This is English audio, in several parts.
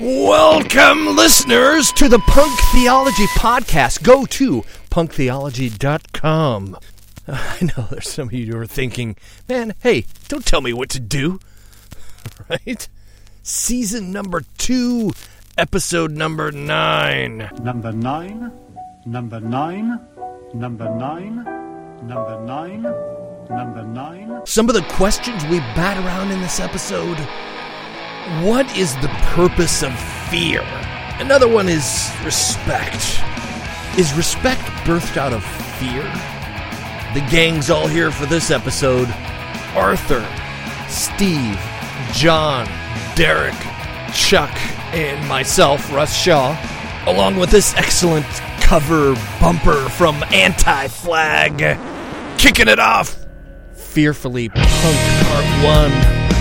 Welcome, listeners, to the Punk Theology Podcast. Go to punktheology.com. I know there's some of you who are thinking, man, hey, don't tell me what to do. Right? Season number two, episode number nine. Number nine, number nine, number nine, number nine, number nine. Some of the questions we bat around in this episode What is the purpose of fear? Another one is respect. Is respect birthed out of fear? The gang's all here for this episode Arthur, Steve, John, Derek, Chuck, and myself, Russ Shaw, along with this excellent cover bumper from Anti Flag. Kicking it off, Fearfully Punk Part 1.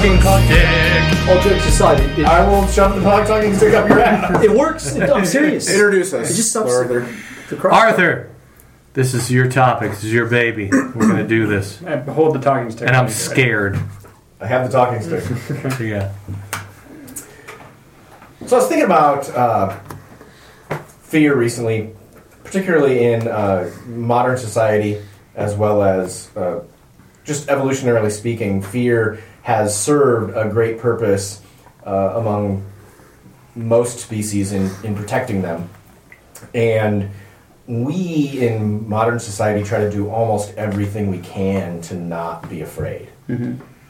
Talking stick. all jokes aside, it, it, I will shove the dog talking stick up your ass. it works. It, I'm serious. Introduce us. It just stops Arthur. the cross- Arthur, this is your topic. This is your baby. We're gonna do this, Hold the talking stick. and I'm scared. I have the talking stick. Yeah. so I was thinking about uh, fear recently, particularly in uh, modern society, as well as uh, just evolutionarily speaking. Fear has served a great purpose uh, among most species in, in protecting them. And we in modern society try to do almost everything we can to not be afraid,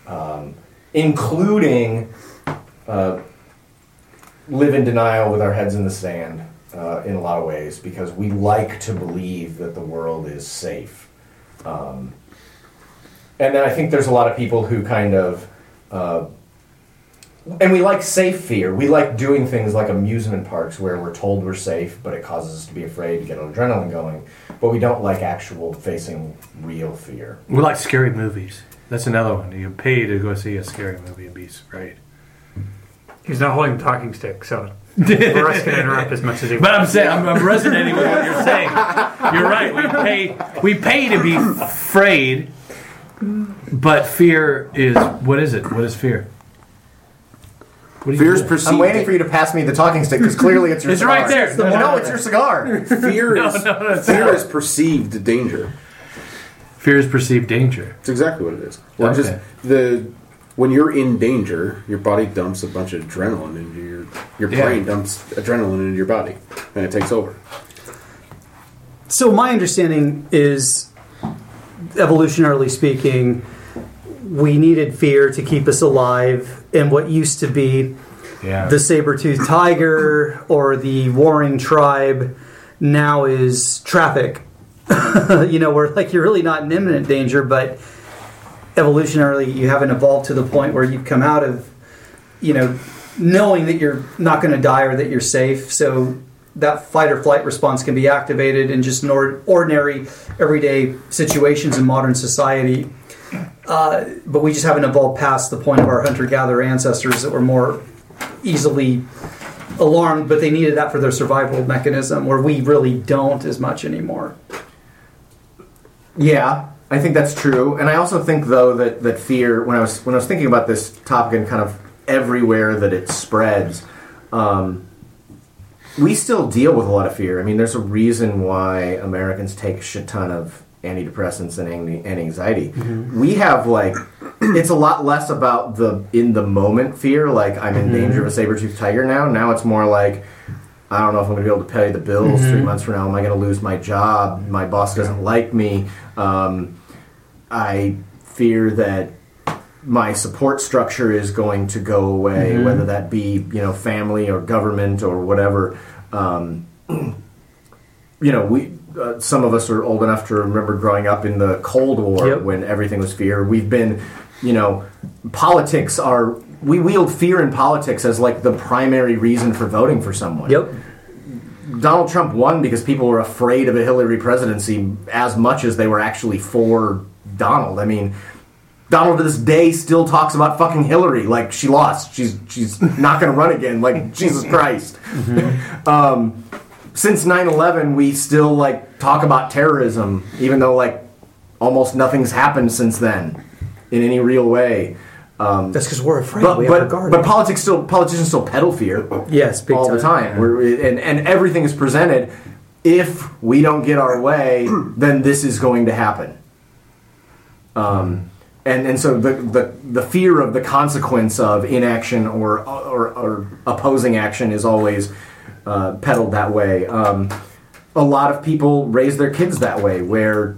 um, including uh, live in denial with our heads in the sand uh, in a lot of ways because we like to believe that the world is safe. Um, and then I think there's a lot of people who kind of, uh, and we like safe fear. We like doing things like amusement parks where we're told we're safe, but it causes us to be afraid to get adrenaline going. But we don't like actual facing real fear. We like scary movies. That's another one. You pay to go see a scary movie and be afraid. He's not holding the talking stick, so Russ can interrupt as much as he But. I'm saying I'm, I'm resonating with what you're saying. You're right. We pay we pay to be afraid, but fear is what is it? What is fear? What do you Fear's do? perceived. I'm waiting for you to pass me the talking stick because clearly it's your It's cigar. right there. No, no, it's your cigar. fear is no, no, it's fear is perceived danger. Fear is perceived danger. It's exactly what it is. Well, Okay. just the when you're in danger, your body dumps a bunch of adrenaline into your your Yeah. brain dumps adrenaline into your body, and it takes over. So my understanding is, evolutionarily speaking, we needed fear to keep us alive, in what used to be Yeah. the saber-toothed tiger or the warring tribe now is traffic. you know, where like you're really not in imminent danger, but evolutionarily you haven't evolved to the point where you've come out of, you know, knowing that you're not going to die or that you're safe. So that fight or flight response can be activated in just nor- ordinary, everyday situations in modern society. Uh, but we just haven't evolved past the point of our hunter-gatherer ancestors that were more easily alarmed, but they needed that for their survival mechanism, where we really don't as much anymore. Yeah, I think that's true, and I also think though that, that fear. When I was when I was thinking about this topic and kind of everywhere that it spreads, um, we still deal with a lot of fear. I mean, there's a reason why Americans take a shit ton of antidepressants and, anxiety. Mm-hmm. We have like it's a lot less about the in the moment fear, like I'm in mm-hmm. danger of a saber tooth tiger now. Now it's more like I don't know if I'm going to be able to pay the bills three mm-hmm. months from now. Am I going to lose my job? My boss doesn't like me. Um, I fear that my support structure is going to go away, whether that be you know family or government or whatever. Um, you know, we uh, some of us are old enough to remember growing up in the Cold War Yep. when everything was fear. We've been you know, politics are we wield fear in politics as like the primary reason for voting for someone. Yep. Donald Trump won because people were afraid of a Hillary presidency as much as they were actually for Donald. I mean, Donald to this day still talks about fucking Hillary like she lost. She's she's not going to run again. Like Jesus Christ. Um, since 9/11, we still like talk about terrorism, even though like almost nothing's happened since then in any real way. Um, That's because we're afraid. but we have but, guard. but politics still politicians still peddle fear yes, big all the time. We're, and, and everything is presented. If we don't get our way, then this is going to happen. Um, and and so the, the the fear of the consequence of inaction or or, or opposing action is always uh, peddled that way. Um, a lot of people raise their kids that way, where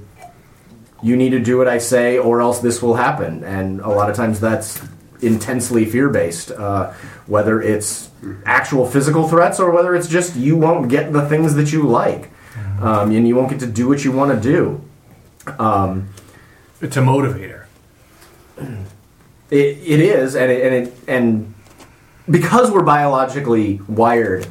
you need to do what I say, or else this will happen. And a lot of times that's intensely fear based, uh, whether it's actual physical threats or whether it's just you won't get the things that you like, um, and you won't get to do what you want to do. Um, It's a motivator. It, it is, and it, and it, and because we're biologically wired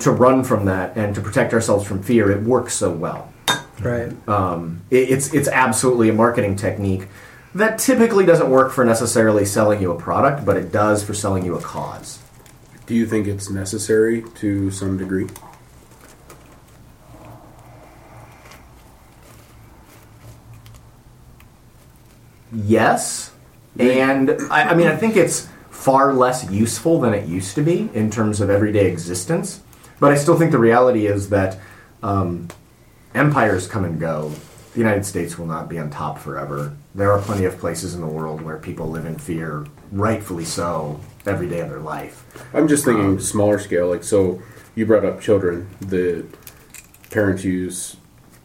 to run from that and to protect ourselves from fear, it works so well. right. Um, it, it's it's absolutely a marketing technique that typically doesn't work for necessarily selling you a product, but it does for selling you a cause. Do you think it's necessary to some degree? Yes, and I, I mean I think it's far less useful than it used to be in terms of everyday existence. But I still think the reality is that um, empires come and go. The United States will not be on top forever. There are plenty of places in the world where people live in fear, rightfully so, every day of their life. I'm just thinking smaller scale. Like, so you brought up children. The parents use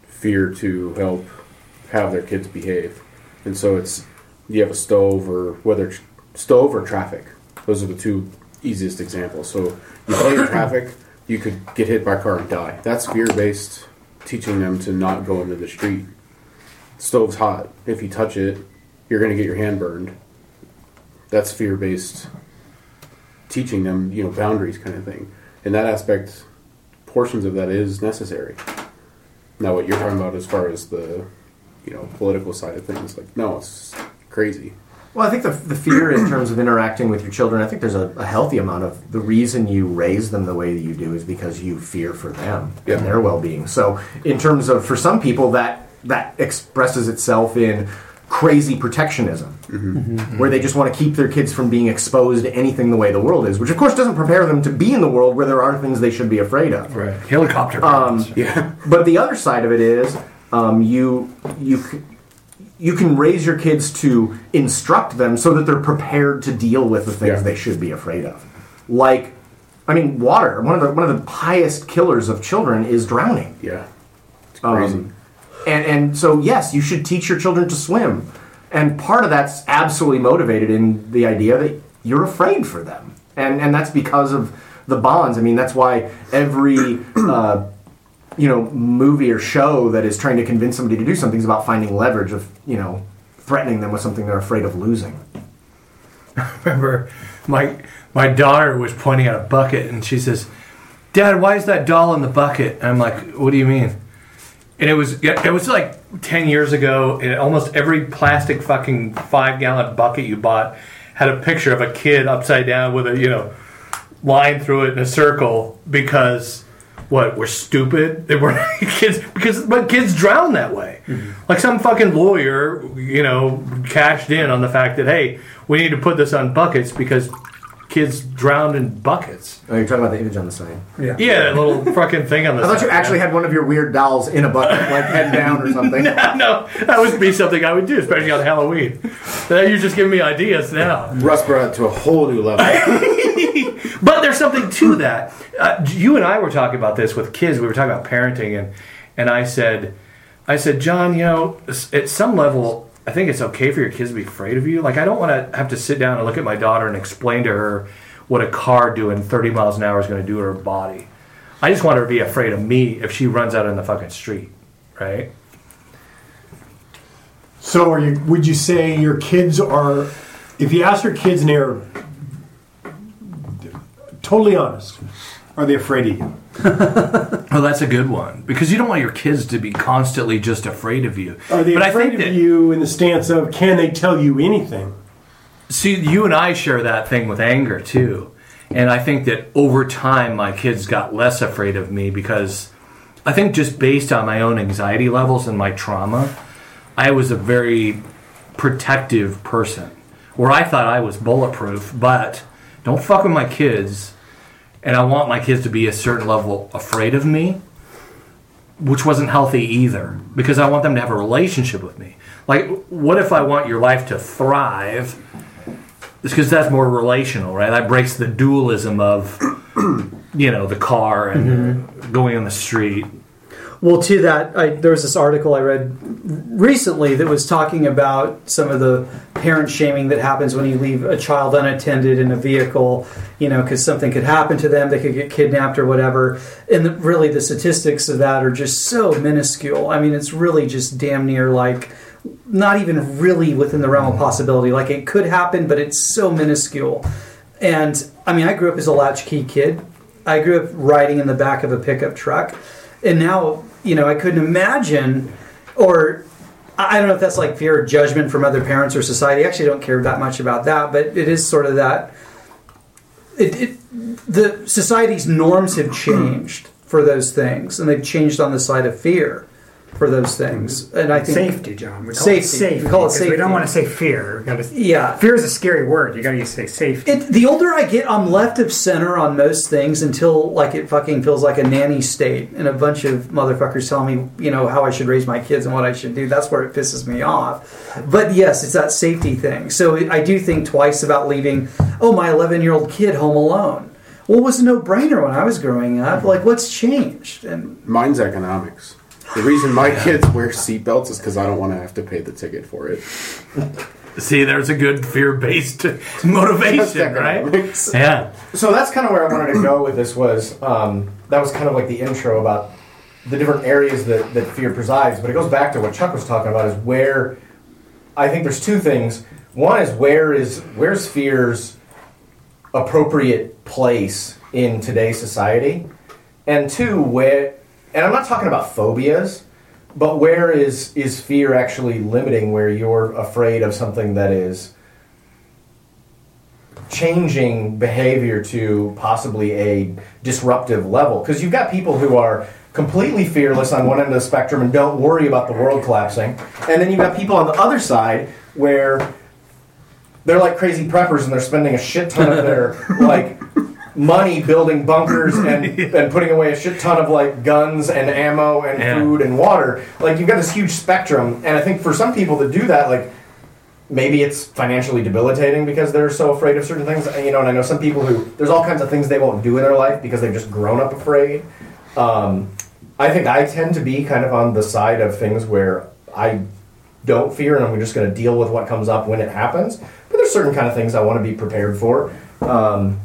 fear to help have their kids behave, and so it's you have a stove or whether stove or traffic. Those are the two easiest examples. So you play in traffic, you could get hit by a car and die. That's fear based, teaching them to not go into the street. Stove's hot. If you touch it, you're going to get your hand burned. That's fear based teaching them, you know, boundaries kind of thing. In that aspect, portions of that is necessary. Now, what you're talking about as far as the, you know, political side of things, like, no, it's crazy. Well, I think the, the fear in terms of interacting with your children, I think there's a, a healthy amount of the reason you raise them the way that you do is because you fear for them Yeah. and their well being. So, in terms of, for some people, that, that expresses itself in crazy protectionism, where they just want to keep their kids from being exposed to anything the way the world is, which of course doesn't prepare them to be in the world where there are things they should be afraid of. Right. Helicopter. Um. Yeah. But the other side of it is, um, you you c- you can raise your kids to instruct them so that they're prepared to deal with the things Yeah. they should be afraid of. Like, I mean, water. One of the one of the highest killers of children is drowning. Yeah. It's crazy. Um, and and so yes, you should teach your children to swim. And part of that's absolutely motivated in the idea that you're afraid for them. And and that's because of the bonds. I mean, that's why every uh, you know movie or show that is trying to convince somebody to do something is about finding leverage of you know threatening them with something they're afraid of losing. I remember my my daughter was pointing at a bucket and she says, "Dad, why is that doll in the bucket?" And I'm like, "What do you mean?" And it was it was like ten years ago. And almost every plastic fucking five gallon bucket you bought had a picture of a kid upside down with a you know line through it in a circle because what we're stupid they were kids because but kids drown that way mm-hmm. like some fucking lawyer you know cashed in on the fact that hey we need to put this on buckets because kids drowned in buckets Oh, you're talking about the image on the sign Yeah. yeah that little fucking thing on the I thought you side. actually had one of your weird dolls in a bucket, like head down or something. no that would be something i would do especially on halloween now you're just giving me ideas now Russ brought it to a whole new level. But there's something to that. Uh, you and I were talking about this with kids. We were talking about parenting, and and I said, I said, John, you know, at some level, I think it's okay for your kids to be afraid of you. Like, I don't want to have to sit down and look at my daughter and explain to her what a car doing 30 miles an hour is going to do to her body. I just want her to be afraid of me if she runs out in the fucking street, right? So, you? Would you say your kids are? If you ask your kids and they're totally honest, are they afraid of you? well, that's a good one because you don't want your kids to be constantly just afraid of you. Are they but I afraid think of that, you in the stance of can they tell you anything? See, you and I share that thing with anger too. And I think that over time, my kids got less afraid of me because I think just based on my own anxiety levels and my trauma, I was a very protective person where I thought I was bulletproof, but don't fuck with my kids. And I want my kids to be a certain level afraid of me, which wasn't healthy either because I want them to have a relationship with me. Like, what if I want your life to thrive? It's because that's more relational, right? That breaks the dualism of, you know, the car and mm-hmm. going on the street. Well, to that, I, there was this article I read recently that was talking about some of the parent shaming that happens when you leave a child unattended in a vehicle, you know, because something could happen to them, they could get kidnapped or whatever. And the, really, the statistics of that are just so minuscule. I mean, it's really just damn near like not even really within the realm of possibility. Like it could happen, but it's so minuscule. And I mean, I grew up as a latchkey kid. I grew up riding in the back of a pickup truck, and now you know I couldn't imagine, or I don't know if that's like fear of judgment from other parents or society. I actually don't care that much about that, but it is sort of that. It, it the society's norms have changed for those things, and they've changed on the side of fear for those things. And I think Safety, John. We call Safety. it safety. We call it 'cause We don't want to say fear. Gotta, Yeah. Fear is a scary word. You got to say safety. It, the older I get, I'm left of center on most things until like it fucking feels like a nanny state, and a bunch of motherfuckers tell me, you know, how I should raise my kids and what I should do. That's where it pisses me off. But yes, it's that safety thing. So I do think twice about leaving. Oh, my 11 year old kid home alone. Well, it was a no brainer when I was growing up. Like, what's changed? And Mine's economics. The reason my kids wear seatbelts is because I don't want to have to pay the ticket for it. See, there's a good fear based motivation, right? Economics. Yeah. So that's kind of where I wanted to go with this. Was um, that was kind of like the intro about the different areas that, that fear presides, but it goes back to what Chuck was talking about. Is where I think there's two things. One is where is where's fear's appropriate place in today's society, and two where and I'm not talking about phobias, but where is is fear actually limiting where you're afraid of something that is changing behavior to possibly a disruptive level? Because you've got people who are completely fearless on one end of the spectrum and don't worry about the world collapsing. And then you've got people on the other side where they're like crazy preppers and they're spending a shit ton of their like money building bunkers and, and putting away a shit ton of like guns and ammo and Yeah. food and water. Like you've got this huge spectrum. And i think for some people that do that like maybe it's financially debilitating because they're so afraid of certain things. You know and i know some people who there's all kinds of things they won't do in their life because they've just grown up afraid. Um, i think i tend to be kind of on the side of things where i don't fear and i'm just going to deal with what comes up when it happens. But there's certain kind of things i want to be prepared for. Um,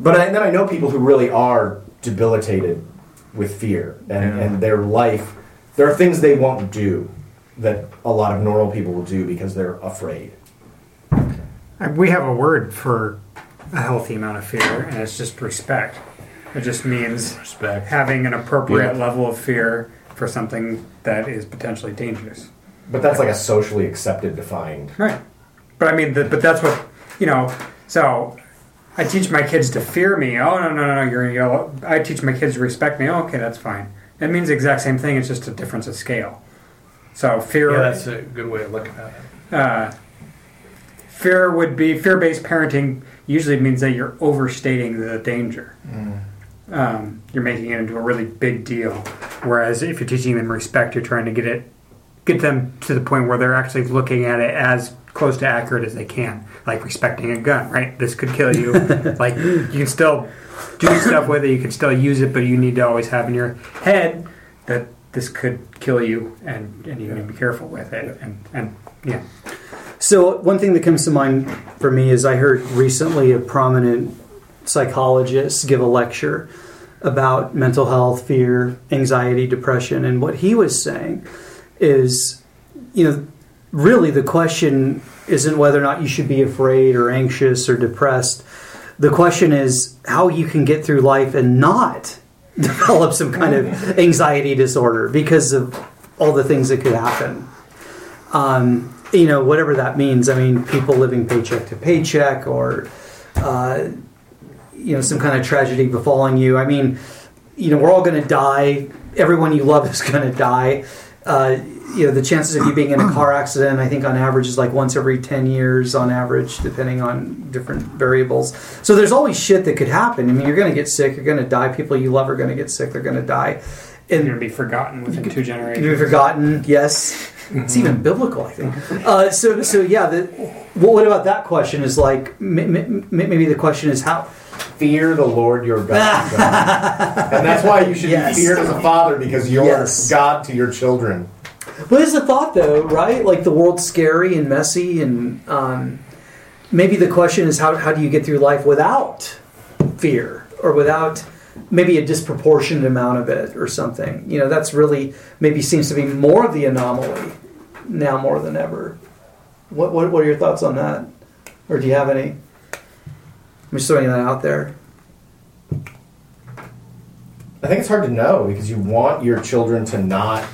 but I, then i know people who really are debilitated with fear and, Yeah. and their life there are things they won't do that a lot of normal people will do because they're afraid Uh, We have a word for a healthy amount of fear, and it's just respect. It just means Respect. having an appropriate Yeah. level of fear for something that is potentially dangerous. But that's like a socially accepted defined. Right. But I mean, the, but that's what you know. So I teach my kids to fear me. Oh no no no! You're gonna yell. I teach my kids to respect me. Oh, okay, that's fine. It means the exact same thing. It's just a difference of scale. So fear. Yeah, that's a good way of looking at it. uh, fear would be fear-based parenting usually means that you're overstating the danger um, you're making it into a really big deal whereas if you're teaching them respect you're trying to get it get them to the point where they're actually looking at it as close to accurate as they can like respecting a gun right? This could kill you. Like you can still do stuff with it. You can still use it but you need to always have in your head that this could kill you and, and you need to be careful with it. And, and yeah. So one thing that comes to mind for me is I heard recently a prominent psychologist give a lecture about mental health, fear, anxiety, depression, and what he was saying is, you know, really the question isn't whether or not you should be afraid or anxious or depressed. The question is how you can get through life and not develop some kind of anxiety disorder because of all the things that could happen. Um, you know, whatever that means. I mean, people living paycheck to paycheck or, uh, you know, some kind of tragedy befalling you. I mean, you know, we're all going to die. Everyone you love is going to die. Uh, you know, the chances of you being in a car accident, I think on average is like once every 10 years on average, depending on different variables. So there's always shit that could happen. I mean, you're going to get sick, you're going to die. People you love are going to get sick, they're going to die. and You're And going to be forgotten within two can be generations. forgotten, yes. It's even biblical, I think. Uh, so, so yeah. The, well, what about that question? Is like m- m- maybe the question is how Fear the Lord your God. and that's why you should Yes. be feared as a father because you're Yes. God to your children. What is the thought, though? Right? Like the world's scary and messy, and um, maybe the question is how how do you get through life without fear or without maybe a disproportionate amount of it or something? You know, that's really maybe seems to be more of the anomaly now more than ever. What what, what are your thoughts on that? Or do you have any? I'm just throwing that out there. I think it's hard to know because you want your children to not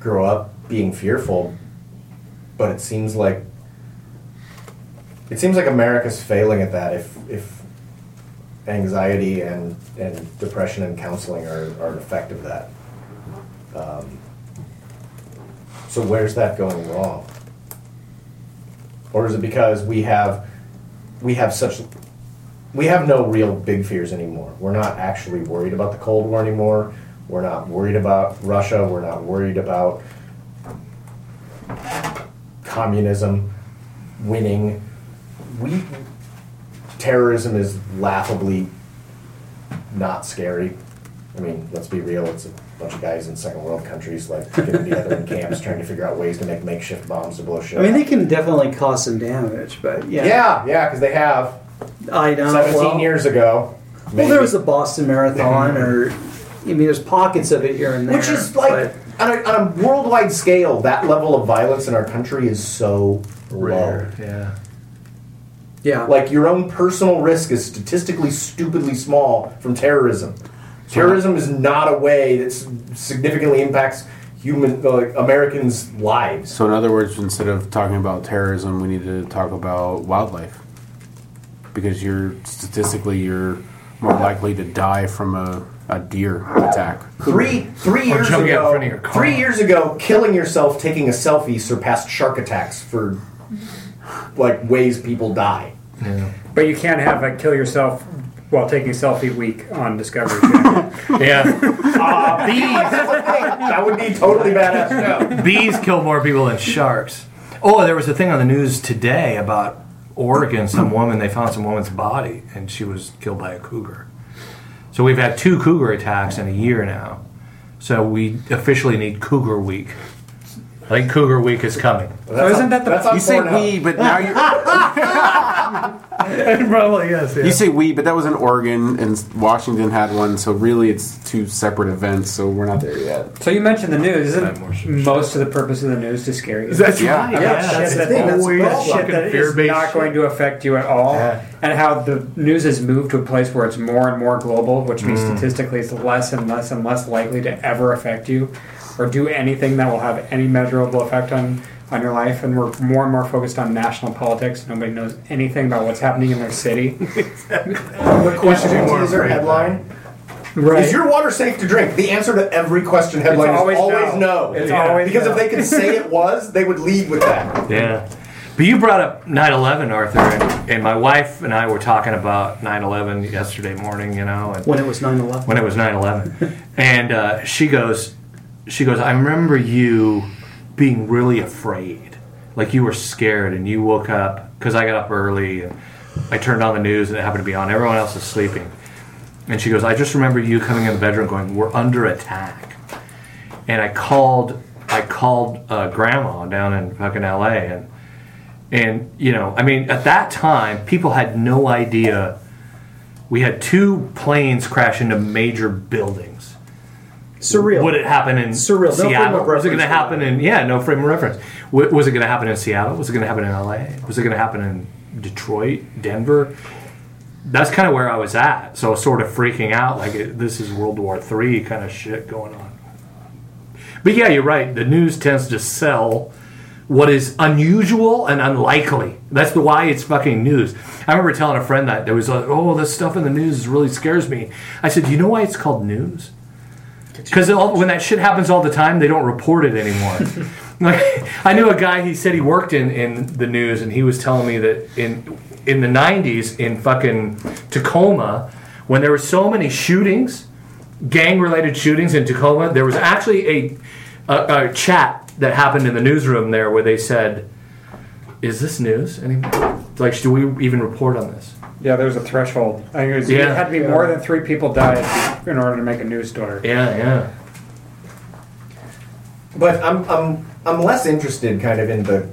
grow up being fearful, but it seems like it seems like America's failing at that. If if anxiety and and depression and counseling are, are an effect of that. Um, so where's that going wrong? Or is it because we have we have such we have no real big fears anymore. We're not actually worried about the Cold War anymore. We're not worried about Russia. We're not worried about communism winning. We terrorism is laughably not scary. I mean, let's be real. It's a bunch of guys in second world countries like getting together in camps trying to figure out ways to make makeshift bombs to blow shit. I mean, they can definitely cause some damage, but yeah, yeah, yeah, because they have I know. 17 well- years ago. Well, there was the Boston Marathon, or I mean, there's pockets of it here and there. Which is like on a, on a worldwide scale, that level of violence in our country is so low. Yeah. yeah, Like your own personal risk is statistically stupidly small from terrorism. Terrorism is not a way that significantly impacts human uh, Americans' lives. So, in other words, instead of talking about terrorism, we need to talk about wildlife because you're statistically you're more likely to die from a, a deer attack. Three three years jumping out in front of ago, your car. three years ago, killing yourself taking a selfie surpassed shark attacks for like ways people die. But you can't have a kill yourself while taking a selfie week on Discovery Channel. Yeah. Uh, that would be totally badass show. Bees kill more people than sharks. Oh, there was a thing on the news today about Oregon. Some woman they found some woman's body, and she was killed by a cougar. So we've had two cougar attacks in a year now. So we officially need Cougar Week. I think Cougar Week is coming. That's isn't on- that the- that's You say Pornhub. we, but now you Probably yes. you say we, but that was in Oregon and Washington had one. So really, it's two separate events. So we're not there yet. so you mentioned the news. Right, more Isn't most of the purpose of the news to scare you? That's Yeah. right. Yeah, Yeah, Shit that's the that- thing, that's the problem. shit that is fear-based not shit. going to affect you at all, Yeah. and how the news has moved to a place where it's more and more global, which means Mm. statistically it's less and less and less likely to ever affect you or do anything that will have any measurable effect on on your life. And we're more and more focused on national politics. Nobody knows anything about what's happening in their city. The question more teaser afraid headline right. Is your water safe to drink? The answer to every question headline always is always no. no. It's Yeah. always because no. if they could say it was, they would lead with that. Yeah. But you brought up 9 11, Arthur, and, and my wife and I were talking about 9 11 yesterday morning, you know, and when it was 9/11. when it was 9 11. And uh, she goes, she goes, I remember you being really afraid. Like you were scared and you woke up because I got up early and I turned on the news and it happened to be on. Everyone else is sleeping. And she goes, I just remember you coming in the bedroom going, We're under attack. And I called, I called uh, grandma down in fucking LA and, and, you know, I mean, at that time, people had no idea. We had two planes crash into major buildings. Surreal. Would it happen in Surreal. No frame Seattle? of Was it going to happen in? Yeah, no frame of reference. w- was it going to happen in Seattle? Was it going to happen in LA? Was it going to happen in Detroit, Denver? That's kind of where I was at. So I was sort of freaking out, like it, this is World War Three kind of shit going on. But yeah, you're right. The news tends to sell what is unusual and unlikely. That's the why it's fucking news. I remember telling a friend that there was like, oh, this stuff in the news really scares me. I said, you know why it's called news? Because when that shit happens all the time, they don't report it anymore. like I knew a guy. He said he worked in, in the news, and he was telling me that in in the '90s in fucking Tacoma, when there were so many shootings, gang related shootings in Tacoma, there was actually a, a a chat that happened in the newsroom there where they said, "Is this news? Any like, should we even report on this?" Yeah, there was a threshold. I think it, was, Yeah. it had to be more than three people died in order to make a news story. Yeah, yeah. But I'm I'm I'm less interested kind of in the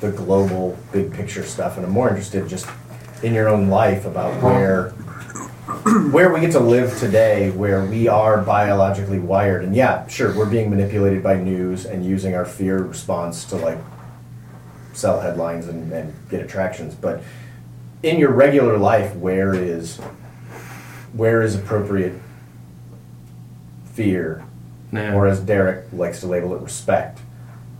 the global big picture stuff, and I'm more interested just in your own life about where where we get to live today, where we are biologically wired. And yeah, sure, we're being manipulated by news and using our fear response to like sell headlines and, and get attractions. But in your regular life, where is where is appropriate fear Yeah. or as Derek likes to label it, respect.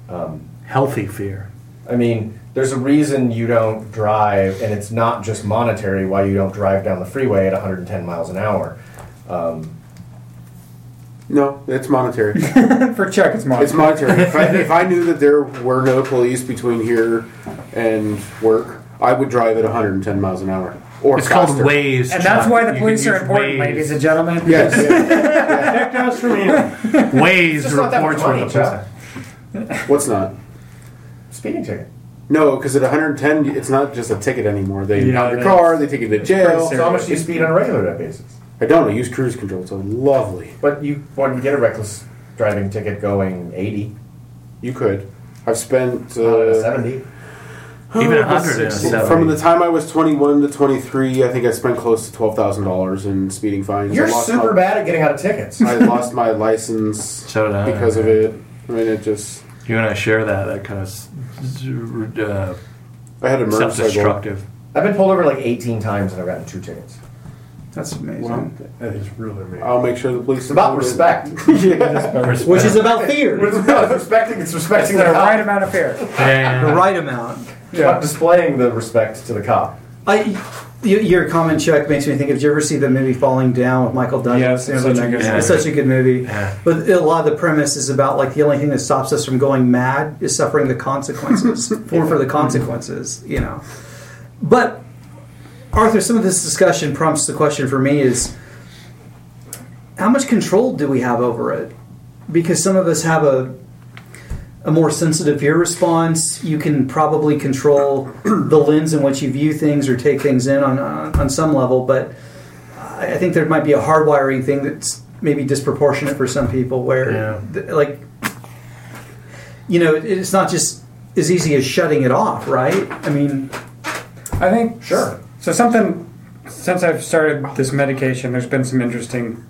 Um, Healthy fear. I mean, there's a reason you don't drive, and it's not just monetary why you don't drive down the freeway at 110 miles an hour. Um, no, it's monetary. For Chuck, it's more. It's monetary. if, I, if I knew that there were no police between here and work, I would drive at 110 miles an hour or It's faster. called Waze. and that's why the You police are important, Waze. ladies and gentlemen. Yes. yeah. Check us from here. Waze It's not that much reports from money, the police. What's not? Speeding ticket. No, because at 110, it's not just a ticket anymore. They Yeah, impound your it car, they take you to jail. So how much do you speed on a regular day basis? I don't. I use cruise control. It's a lovely. But you wouldn't get a reckless driving ticket going 80, You could. I've spent not uh, 70. Even 100 a 70. from the time I was 21 to 23. I think I spent close to twelve thousand dollars in speeding fines. You're I lost super my, bad at getting out of tickets. I lost my license So did I. because of it. I mean, it just. You and I share that, that kind of s- s- uh, I had a motorcycle. self-destructive. I've been pulled over like 18 times and I've gotten two tickets. That's amazing. Well, That is really amazing. I'll make sure the police. It's about respect. Which is about fear. It's about respecting. It's respecting The the right amount of fear. Yeah. The right amount. It's about displaying the respect to the cop. I, y- your comment, Chuck, makes me think. Did you ever see the movie Falling Down with Michael Douglas? Yes, it's such a good It's such a good movie. Yeah. But a lot of the premise is about like the only thing that stops us from going mad is suffering the consequences, for for the consequences, you know. But Arthur, some of this discussion prompts the question for me: is how much control do we have over it? Because some of us have a a more sensitive fear response. You can probably control the lens in which you view things or take things in on on, on some level, but I I think there might be a hardwiring thing that's maybe disproportionate for some people, where Yeah. th- like you know, it's not just as easy as shutting it off, right? I mean, I think Sure. So something since I've started this medication, there's been some interesting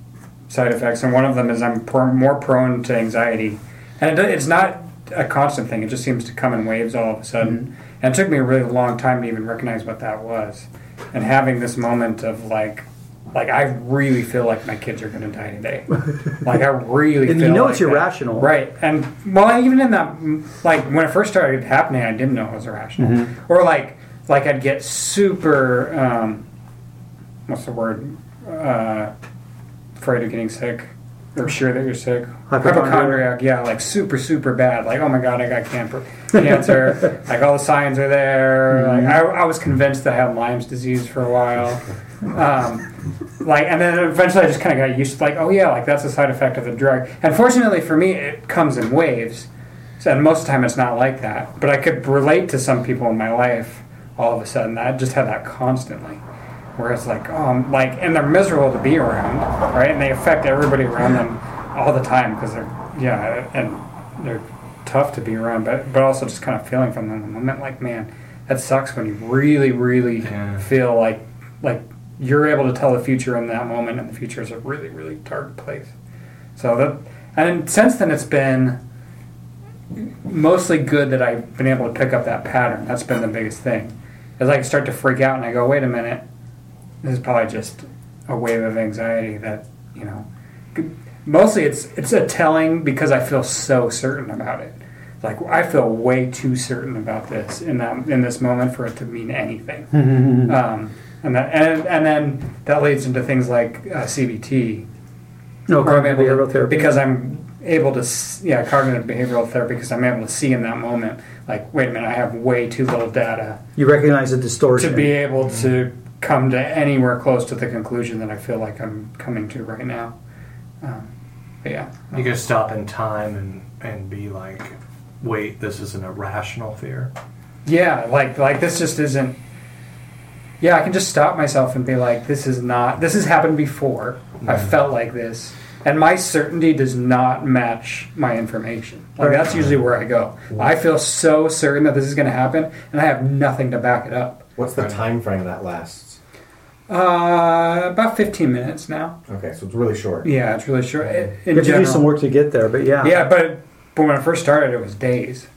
side effects, and one of them is I'm pr- more prone to anxiety, and it, it's not a constant thing. It just seems to come in waves all of a sudden, and it took me a really long time to even recognize what that was, and having this moment of like. Like I really feel like my kids are going to die today. Like I really, And you know like it's that. irrational. right? And well, even in that, like when it first started happening, I didn't know it was irrational, Mm-hmm. or like like I'd get super um, what's the word uh, afraid of getting sick or sure that you're sick. Hypochondriac. yeah like super super bad. Like oh my god I got cancer cancer. Like all the signs are there. Like I, I was convinced that I had Lyme's disease for a while. Um, like and then eventually I just kind of got used to like oh yeah like that's a side effect of the drug. And fortunately for me it comes in waves. So, and most of the time it's not like that. But I could relate to some people in my life all of a sudden. I just had that constantly where it's like, I'm like, and they're miserable to be around, right? And they affect everybody around them all the time because they're, yeah, and they're tough to be around, but but also just kind of feeling from them in the moment, like, man, that sucks when you really, really Yeah. feel like like you're able to tell the future in that moment, and the future is a really, really dark place. So that, and since then, it's been mostly good that I've been able to pick up that pattern. That's been the biggest thing. As I start to freak out and I go, wait a minute, this is probably just a wave of anxiety that you know. Mostly, it's it's a telling because I feel so certain about it. Like I feel way too certain about this in that in this moment for it to mean anything. um, and that and, and then that leads into things like uh, CBT. No, cognitive behavioral therapy. because I'm able to yeah cognitive behavioral therapy because I'm able to see in that moment like wait a minute I have way too little data you recognize the distortion. to be able to come to anywhere close to the conclusion that I feel like I'm coming to right now. Um, but yeah, You can stop in time and and be like, wait, this isn't a rational fear. yeah, like like this just isn't. Yeah, I can just stop myself and be like, this is not. This has happened before. I felt like this, and my certainty does not match my information. Like that's usually where I go. I feel so certain that this is going to happen, and I have nothing to back it up. What's the time frame that lasts? Uh, about 15 minutes now. Okay, so it's really short. Yeah, it's really short. In you have to do some work to get there, but yeah. Yeah, but but when I first started, it was days.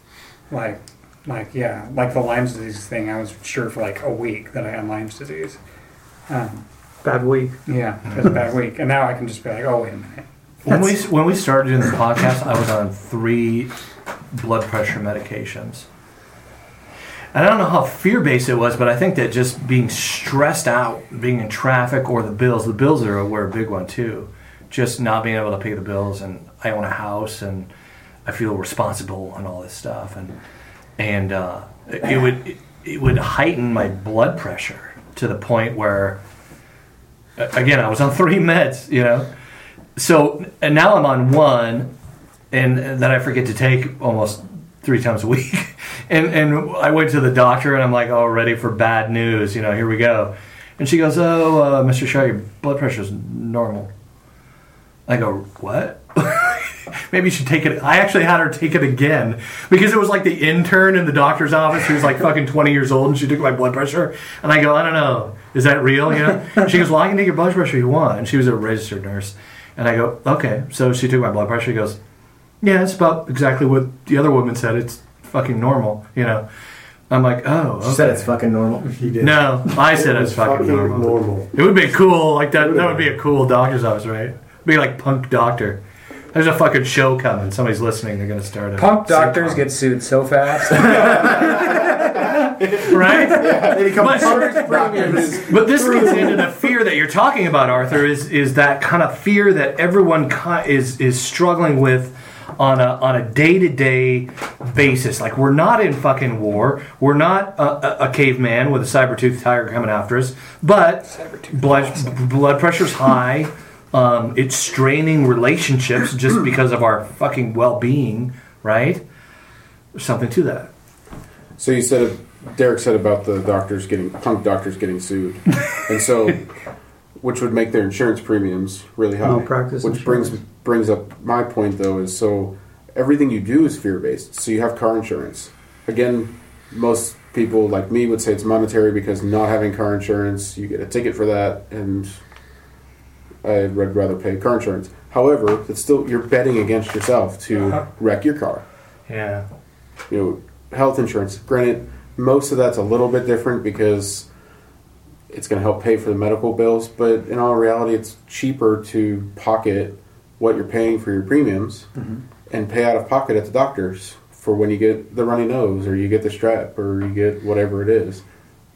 Like, like yeah, like the Lyme's disease thing. I was sure for like a week that I had Lyme's disease. Um, Bad week. yeah, it was a bad week, and now I can just be like, oh wait a minute. When we when we started doing the podcast, I was on three blood pressure medications. And I don't know how fear based it was, but I think that just being stressed out, being in traffic, or the bills. The bills are were a big one too. Just not being able to pay the bills, and I own a house, and I feel responsible and all this stuff, and and uh, it would it, would heighten my blood pressure to the point where, again, I was on three meds, you know. So and now I'm on one, and that I forget to take almost three times a week. And and I went to the doctor, and I'm like, oh, ready for bad news. You know, here we go. And she goes, oh, uh, Mr. Shaw, your blood pressure is normal. I go, what? Maybe you should take it. I actually had her take it again because it was like the intern in the doctor's office who was like fucking 20 years old and she took my blood pressure. And I go, I don't know. Is that real? You know? She goes, well, I can take your blood pressure if you want. And she was a registered nurse. And I go, okay. So she took my blood pressure. She goes, yeah, it's about exactly what the other woman said. It's fucking normal, you know? I'm like, oh, She said it's fucking normal. He did. No, I said It it's was fucking, normal. normal. It would be cool, like that. That would've be a cool doctor's office, right? Be like punk doctor. There's a fucking show coming. Somebody's listening. They're gonna start it. Punk doctors get sued so fast. right. They become But- But this gets into the fear that you're talking about, Arthur. Is is that kind of fear that everyone is is struggling with on a on a day to day basis? Like we're not in fucking war. We're not a, a, a caveman with a saber tooth tiger coming after us. But blood blood pressure's high. Um, it's straining relationships just because of our fucking well being, right? There's something to that. So you said Derek said about the doctors getting punk doctors getting sued, and so which would make their insurance premiums really high. Malpractice which brings brings up my point though is so everything you do is fear based. So you have car insurance. Again, most people like me would say it's monetary because not having car insurance, you get a ticket for that, and I'd rather pay car insurance. However, it's still you're betting against yourself to Uh-huh. wreck your car Yeah. you know, health insurance. Granted, most of that's a little bit different because it's going to help pay for the medical bills, but in all reality, it's cheaper to pocket what you're paying for your premiums mm-hmm. and pay out of pocket at the doctor's for when you get the runny nose or you get the strep or you get whatever it is.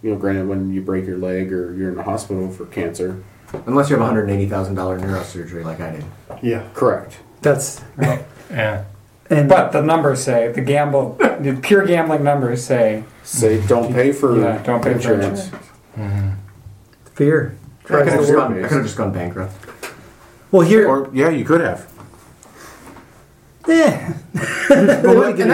You know, granted, when you break your leg or you're in the hospital for cancer. Unless you have $180,000 neurosurgery like I did. Yeah. Correct. That's Right. Yeah. and but the numbers say the gamble, the pure gambling numbers say Say don't pay for Yeah, don't pay for insurance. Mm-hmm. Fear. I could have just, gone. I could have just gone bankrupt. Well, here, Or yeah, you could have. eh. and that's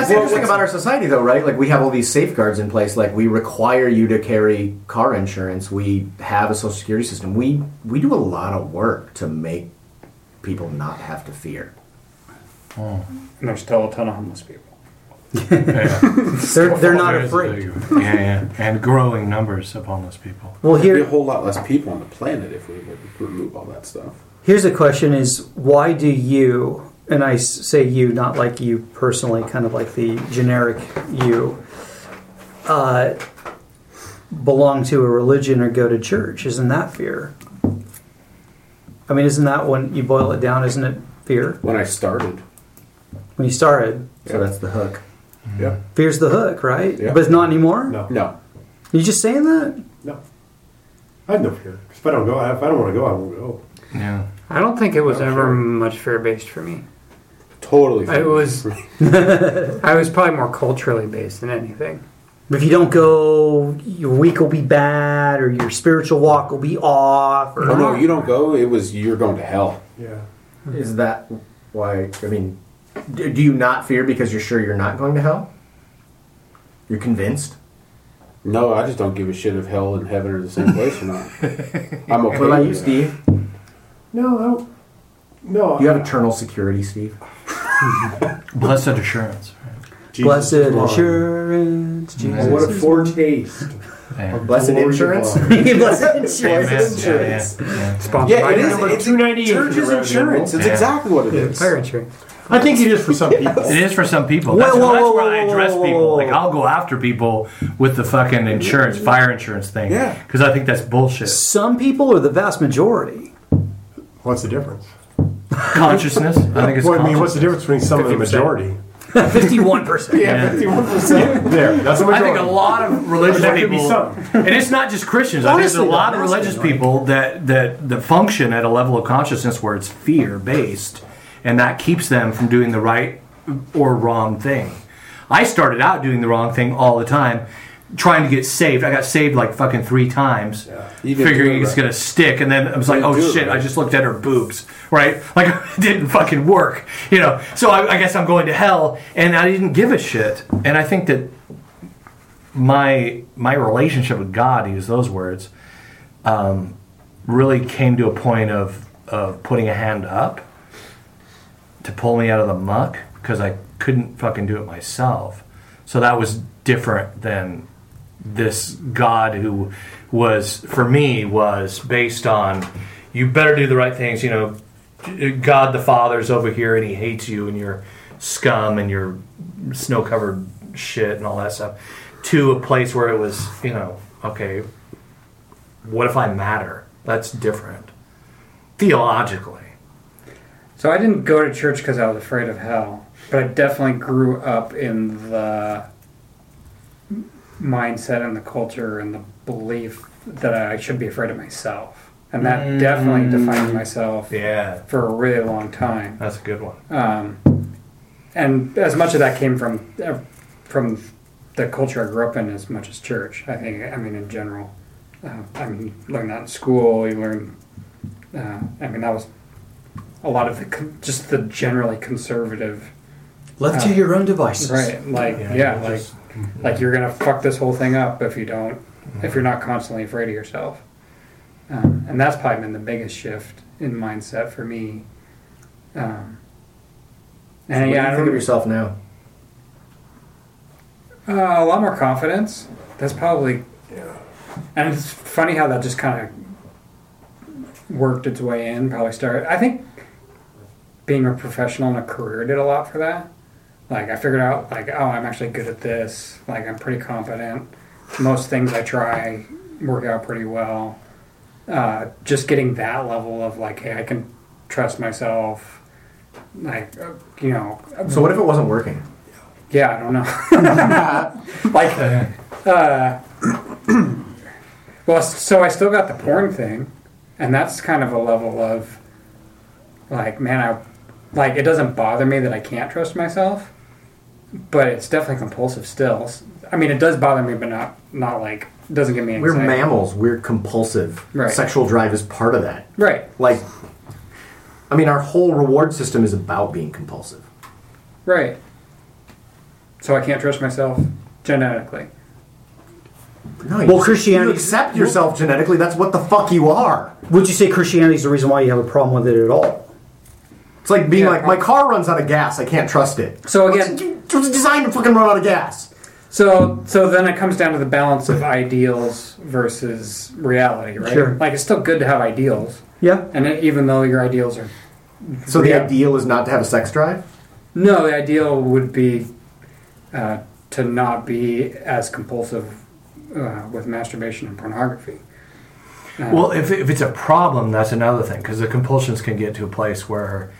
the interesting about our society, though, right? Like we have all these safeguards in place. Like we require you to carry car insurance. We have a social security system. We we do a lot of work to make people not have to fear. Oh. And there's still a ton of homeless people. Yeah. they're they're not There is a afraid. yeah, yeah, and growing numbers of homeless people. Well, There'd be a whole lot less people on the planet if we would remove all that stuff. here's a question: Is why do you, and I say you, not like you personally, kind of like the generic you, uh, belong to a religion or go to church. Isn't that fear? I mean, isn't that when you boil it down? Isn't it fear When I started, when you started? So that's the hook. Mm-hmm. yeah, Fear's the hook, right? Yeah. But it's not anymore. No, no, You just saying that? no. I have no fear. If I don't go, if I don't want to go, I won't go. Yeah. I don't think it was Oh, ever sure. much fear based for me. totally. It was, I was probably more culturally based than anything. If you don't go, your week will be bad, or your spiritual walk will be off. Or Oh no, you don't go. It was you're going to hell. Yeah. Mm-hmm. Is that why? I mean, do do you not fear because you're sure you're not going to hell? You're convinced. No, I just don't give a shit if hell and heaven are the same place or not. I'm okay. What about you. Steve? No, I don't. No. You have eternal security, Steve? Blessed assurance. Jesus Blessed is mine. assurance, Oh, Jesus. what a foretaste. Yeah. Blessed Glory insurance. Blessed insurance. Yeah, yeah, yeah. Sponsored Yeah, by it is. Number It's two ninety eight. Church's insurance. It's Yeah. exactly what it is. Fire insurance. I think it is for some people. It is for some people. Whoa, That's, whoa, that's whoa, where I whoa, address whoa, people. whoa. Like I'll go after people with the fucking insurance, fire insurance thing. Yeah. Because I think that's bullshit. Some people are the vast majority. What's the difference? Consciousness. I think it's. Well, I mean, what's the difference between some and the 50%. majority? Fifty-one percent. Yeah. There, that's a I majority. think a lot of religious But that could be people, and it's not just Christians. I think there's a lot of religious people that that that function at a level of consciousness where it's fear based, and that keeps them from doing the right or wrong thing. I started out doing the wrong thing all the time, trying to get saved. I got saved like fucking three times, didn't figuring it it's right. gonna stick, and then I was like, oh shit! right. I just looked at her boobs, right? Like it didn't fucking work, you know. So I, I guess I'm going to hell, and I didn't give a shit. And I think that my my relationship with God, to use those words, um, really came to a point of of putting a hand up to pull me out of the muck because I couldn't fucking do it myself. So that was different than this God who was for me was based on you better do the right things. You know, God the Father's over here and he hates you and your scum and your snow covered shit and all that stuff. To a place where it was, you know, okay, what if I matter? That's different theologically. So I didn't go to church because I was afraid of hell, but I definitely grew up in the mindset and the culture and the belief that I should be afraid of myself, and that definitely defined myself Yeah, for a really long time. that's a good one. Um, and as much of that came from uh, from the culture I grew up in, as much as church. I think. I mean, in general. Uh, I mean, you learn that in school. You learn. Uh, I mean, that was a lot of the con- just the generally conservative. Left to your own devices. Right. Like Yeah, yeah, you like just- like you're gonna fuck this whole thing up if you don't if you're not constantly afraid of yourself. Um, and that's probably been the biggest shift in mindset for me. Um, and what yeah, I you don't think of yourself now? Uh, a lot more confidence. That's probably. Yeah. And it's funny how that just kind of worked its way in. Probably started. I think being a professional in a career did a lot for that. Like I figured out, like, oh, I'm actually good at this. Like I'm pretty competent. Most things I try work out pretty well. Uh, just getting that level of like, hey, I can trust myself. Like, uh, you know, So what if it wasn't working? yeah, I don't know. like, uh, well, so I still got the porn thing, and that's kind of a level of, like, man, I, like, it doesn't bother me that I can't trust myself, but it's definitely compulsive still. I mean, it does bother me, but not, not like, it doesn't give me We're mammals. We're compulsive. Right. Sexual drive is part of that. Right, Like, I mean, our whole reward system is about being compulsive. right. So I can't trust myself genetically. No, you Well, Christianity- You accept yourself genetically. That's what the fuck you are. Would you say Christianity is the reason why you have a problem with it at all? It's like being Yeah, like, my car runs out of gas. I can't trust it. So again, It was designed to fucking run out of gas. So, so then it comes down to the balance of ideals versus reality, right? Sure. Like it's still good to have ideals, Yeah. and it, even though your ideals are So the ideal is not to have a sex drive. No, the ideal would be uh, to not be as compulsive uh, with masturbation and pornography. Uh, Well, if, if it's a problem, that's another thing because the compulsions can get to a place where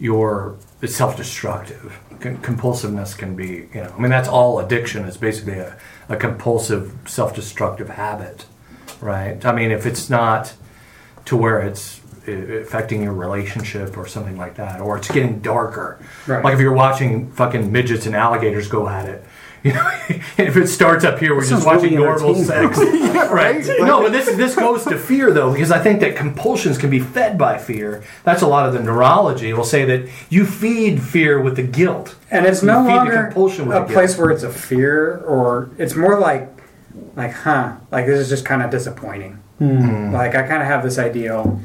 you're it's self-destructive. Com- compulsiveness can be, you know, I mean that's all addiction is basically a, a compulsive self-destructive habit, right? I mean if it's not to where it's affecting your relationship or something like that, or it's getting darker. Right. Like if you're watching fucking midgets and alligators go at it. You know, if it starts up here, we're just watching really normal sex, right? No, but this this goes to fear though, because I think that compulsions can be fed by fear. That's a lot of the neurology. Will say that you feed fear with the guilt, and it's You no longer compulsion with a place where it's a fear, or it's more like, like, huh, like this is just kind of disappointing. Hmm. Like I kind of have this ideal,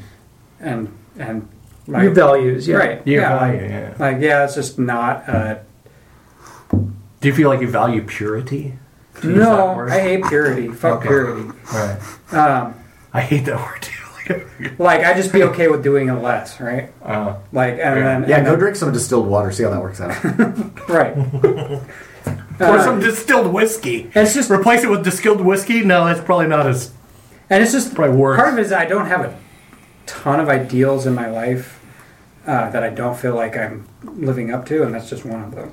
and and like, Your values, yeah. right? Your yeah, value, like, yeah. like yeah, it's just not. Uh, Do you feel like you value purity? To use that no, word? I hate purity. Fuck Okay. purity. Right. Um, I hate that word too. like I just be okay with doing it less, right? uh, Like and Yeah. then Yeah, and go then- drink some distilled water. See how that works out. right. or Uh, some distilled whiskey. it's just Replace it with distilled whiskey? No, that's probably not as. And it's just Probably worse. part of it is I don't have a ton of ideals in my life uh, that I don't feel like I'm living up to, and that's just one of them.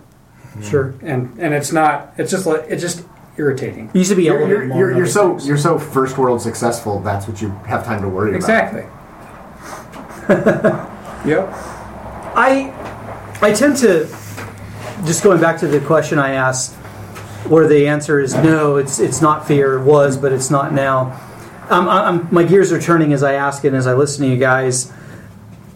Sure. And and it's not. It's just like it's just irritating. You used to be able You're, to. you're, you're, you're so you're so first world successful. That's what you have time to worry about. Exactly. yep. I I tend to just going back to the question I asked, where the answer is no, it's it's not fear. It was, but it's not now. Um, I, I'm, my gears are turning as I ask it, and as I listen to you guys.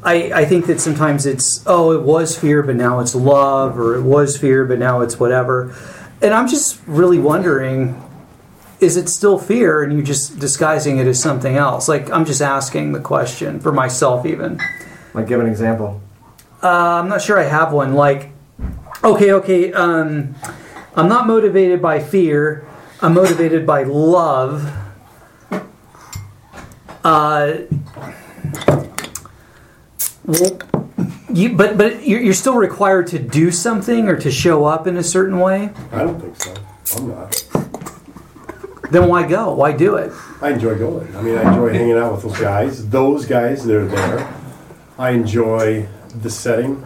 I, I think that sometimes it's oh it was fear but now it's love or it was fear but now it's whatever and i'm just really wondering is it still fear and you're just disguising it as something else like i'm just asking the question for myself even Like, give an example. uh, I'm not sure I have one. Like, okay, okay, um, I'm not motivated by fear. I'm motivated by love. Uh, well, you, but but you're, you're still required to do something or to show up in a certain way. I don't think so. I'm not. Then why go? Why do it? I enjoy going. I mean, I enjoy hanging out with those guys. Those guys, they're there. I enjoy the setting.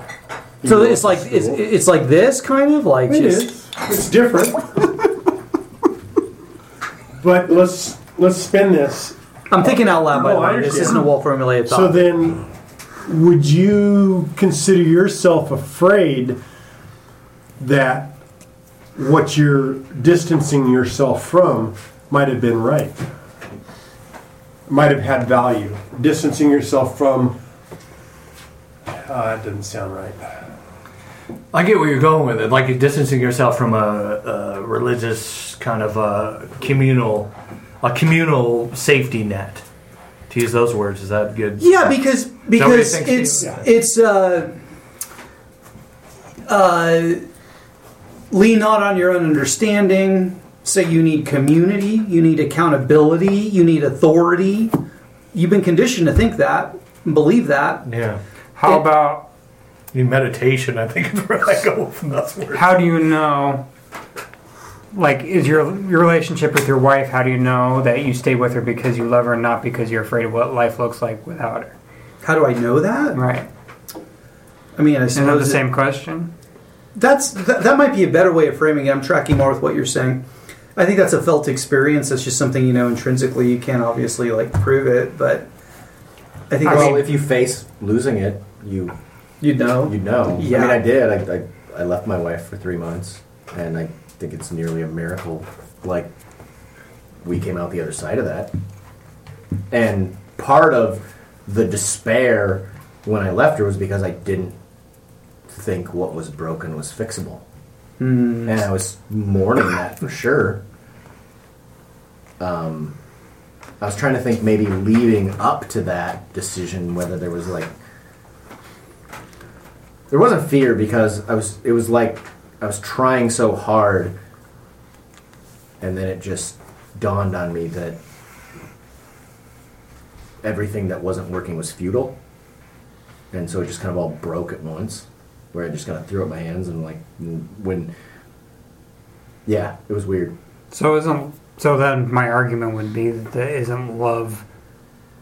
So it's like it's, it's like this kind of like It just is. It's different. but let's let's spin this. I'm thinking out loud. By No, the I way, this understand. isn't a well formulated thought. So then, would you consider yourself afraid that what you're distancing yourself from might have been right? Might have had value. Distancing yourself from. Uh, that doesn't sound right. I get where you're going with it, like you're distancing yourself from a, a religious kind of a communal, a communal safety net. To use those words, is that good? Yeah, because because it's Yeah. it's uh, uh, lean not on your own understanding. Say you need community, you need accountability, you need authority. You've been conditioned to think that, and believe that. Yeah. How It- about In meditation, I think is where I go from those words. how do you know? Like, is your your relationship with your wife? How do you know that you stay with her because you love her, and not because you're afraid of what life looks like without her? How do I know that? Right. I mean, I Isn't that the it- same question? That's that, that might be a better way of framing it. I'm tracking more with what you're saying. I think that's a felt experience. That's just something you know intrinsically. You can't obviously like prove it, but I think well, it's- if you face losing it, you you'd know. you know. Yeah. I mean, I did. I, I I left my wife for three months, and I think it's nearly a miracle. Like we came out the other side of that, and part of the despair when I left her was because I didn't think what was broken was fixable. Hmm. and I was mourning that for sure. Um, I was trying to think maybe leading up to that decision whether there was like there wasn't fear because I was it was like I was trying so hard and then it just dawned on me that everything that wasn't working was futile and so it just kind of all broke at once, where I just kind of threw up my hands and like when, yeah, it was weird. So isn't so then my argument would be that there isn't love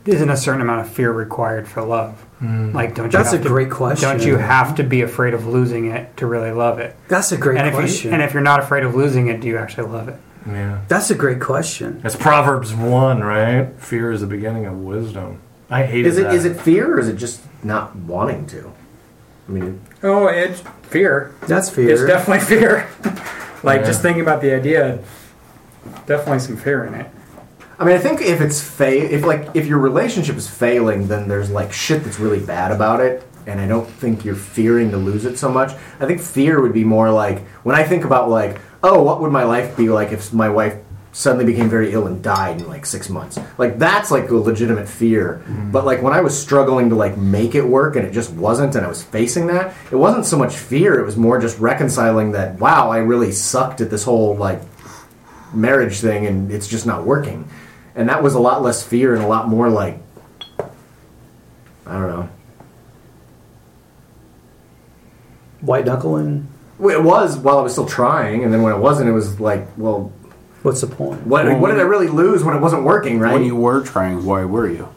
isn't a certain amount of fear required for love. Mm. Like don't you That's have a to- great question. Don't you have to be afraid of losing it to really love it? That's a great and if question. You, and if you're not afraid of losing it, do you actually love it? Yeah. That's a great question. It's Proverbs 1, right? Fear is the beginning of wisdom. I hate Is it that. is it fear or is it just not wanting to? I mean, Oh, it's fear. That's fear. It's definitely fear. like Yeah. just thinking about the idea, definitely some fear in it. I mean, I think if it's fa- if like if your relationship is failing, then there's like shit that's really bad about it, and I don't think you're fearing to lose it so much. I think fear would be more like when I think about like, oh, what would my life be like if my wife suddenly became very ill and died in like six months? Like that's like a legitimate fear. Mm-hmm. But like when I was struggling to like make it work and it just wasn't, and I was facing that, it wasn't so much fear. It was more just reconciling that wow, I really sucked at this whole like marriage thing and it's just not working. And that was a lot less fear and a lot more like I don't know. White knuckling. It was while I was still trying, and then when it wasn't, it was like, well, What's the point? what, what did I really lose when it wasn't working, right? When you were trying, why were you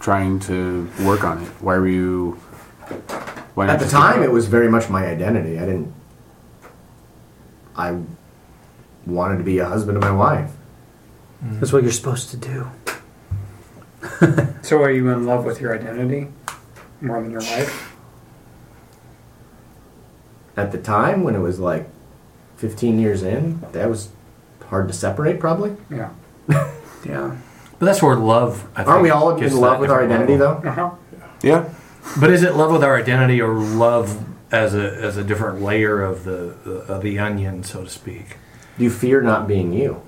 trying to work on it? Why were you? Why At the time, it was very much my identity. I didn't. I wanted to be a husband to my wife. That's what you're supposed to do. So are you in love with your identity more than your wife? At the time, when it was like 15 years in, that was hard to separate, probably. Yeah. Yeah. But that's where love. I Aren't think, we all in love with our identity, level. though? Uh-huh. Yeah. But is it love with our identity or love as a as a different layer of the of the onion, so to speak? Do you fear not being you?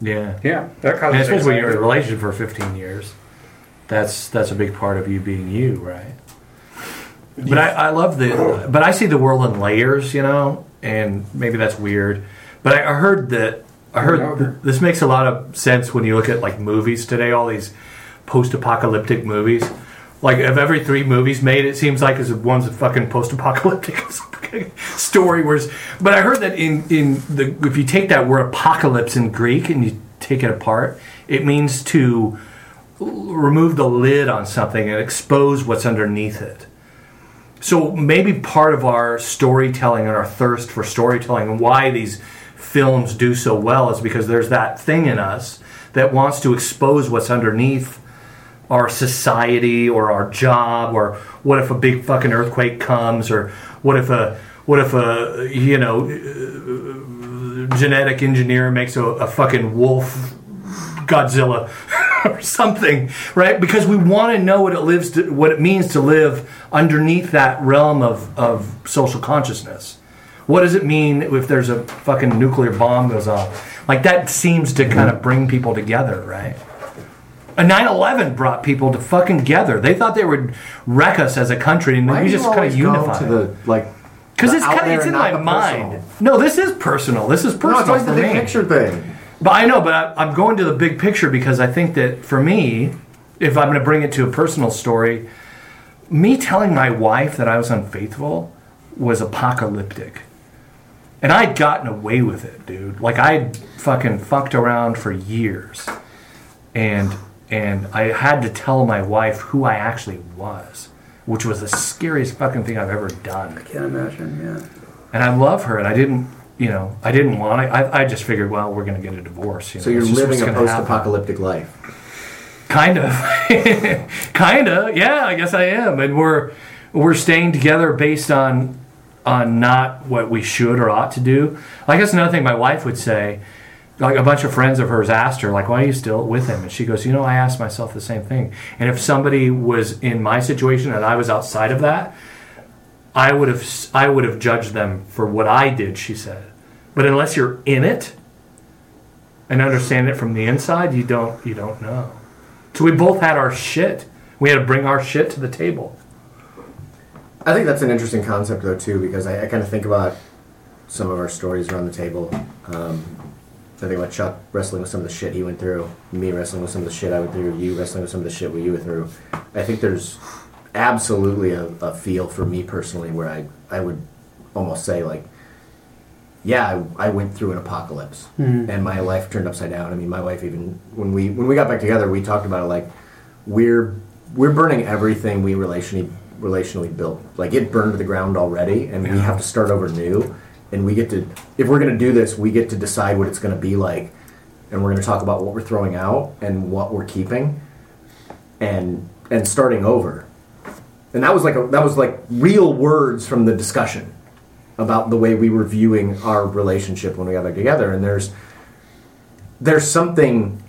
Yeah. Yeah. That And causes especially when you're in a relationship for 15 years, that's that's a big part of you being you, right? But I, I love the, but I see the world in layers, you know, and maybe that's weird. But I, I heard that I heard th- this makes a lot of sense when you look at like movies today. All these post-apocalyptic movies, like of every three movies made, it seems like is one's a fucking post-apocalyptic story. Whereas, but I heard that in in the if you take that word apocalypse in Greek and you take it apart, it means to remove the lid on something and expose what's underneath it. So maybe part of our storytelling and our thirst for storytelling and why these films do so well is because there's that thing in us that wants to expose what's underneath our society or our job or what if a big fucking earthquake comes or what if a what if a you know genetic engineer makes a, a fucking wolf Godzilla or something, right? Because we want to know what it lives to, what it means to live underneath that realm of, of social consciousness. What does it mean if there's a fucking nuclear bomb goes off? Like that seems to kind of mm-hmm. bring people together, right? A 9/11 brought people to fucking together. They thought they would wreck us as a country, and Why we do just kind always of go unified. to the like? Because the it's out kind of there it's in not my the mind. personal? No, this is personal. This is No, personal it's like the for big me. picture thing. But I know, but I, I'm going to the big picture because I think that for me, if I'm going to bring it to a personal story, me telling my wife that I was unfaithful was apocalyptic. And I'd gotten away with it, dude. Like I'd fucking fucked around for years. And and I had to tell my wife who I actually was, which was the scariest fucking thing I've ever done I Can't imagine. Yeah. and I love her, and I didn't, you know, I didn't want it. I, I just figured, well, we're going to get a divorce. You know, So you're living a gonna happen. post-apocalyptic life. Kind of, kind of. Yeah, I guess I am, and we're we're staying together based on on not what we should or ought to do. I guess another thing my wife would say. Like a bunch of friends of hers asked her, like, "Why are you still with him?" And she goes, "You know, I asked myself the same thing. And if somebody was in my situation and I was outside of that, I would have I would have judged them for what I did, she said. But unless you're in it and understand it from the inside, you don't you don't know. So we both had our shit. We had to bring our shit to the table. I think that's an interesting concept though too, because I, I kind of think about some of our stories around the table. Um, I think about Chuck wrestling with some of the shit he went through, me wrestling with some of the shit I went through, you wrestling with some of the shit you went through. I think there's absolutely a, a feel for me personally where I, I would almost say like, yeah, I, I went through an apocalypse hmm. and my life turned upside down. I mean, my wife even when we when we got back together, we talked about it like we're we're burning everything we relationally relationally built. Like it burned to the ground already, and we have to start over new. And we get to, if we're going to do this, we get to decide what it's going to be like, and we're going to talk about what we're throwing out and what we're keeping, and and starting over. And that was like a, that was like real words from the discussion about the way we were viewing our relationship when we got back together. And there's there's something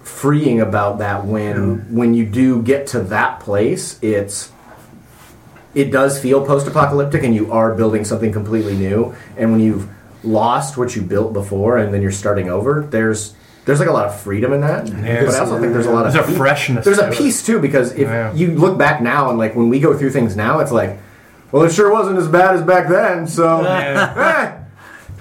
freeing about that when when you do get to that place it's it does feel post-apocalyptic and you are building something completely new and when you've lost what you built before and then you're starting over there's there's like a lot of freedom in that but i also think there's a lot of There's a pe- freshness there's a to peace too because if Yeah. you look back now and like when we go through things now it's like well it sure wasn't as bad as back then so eh,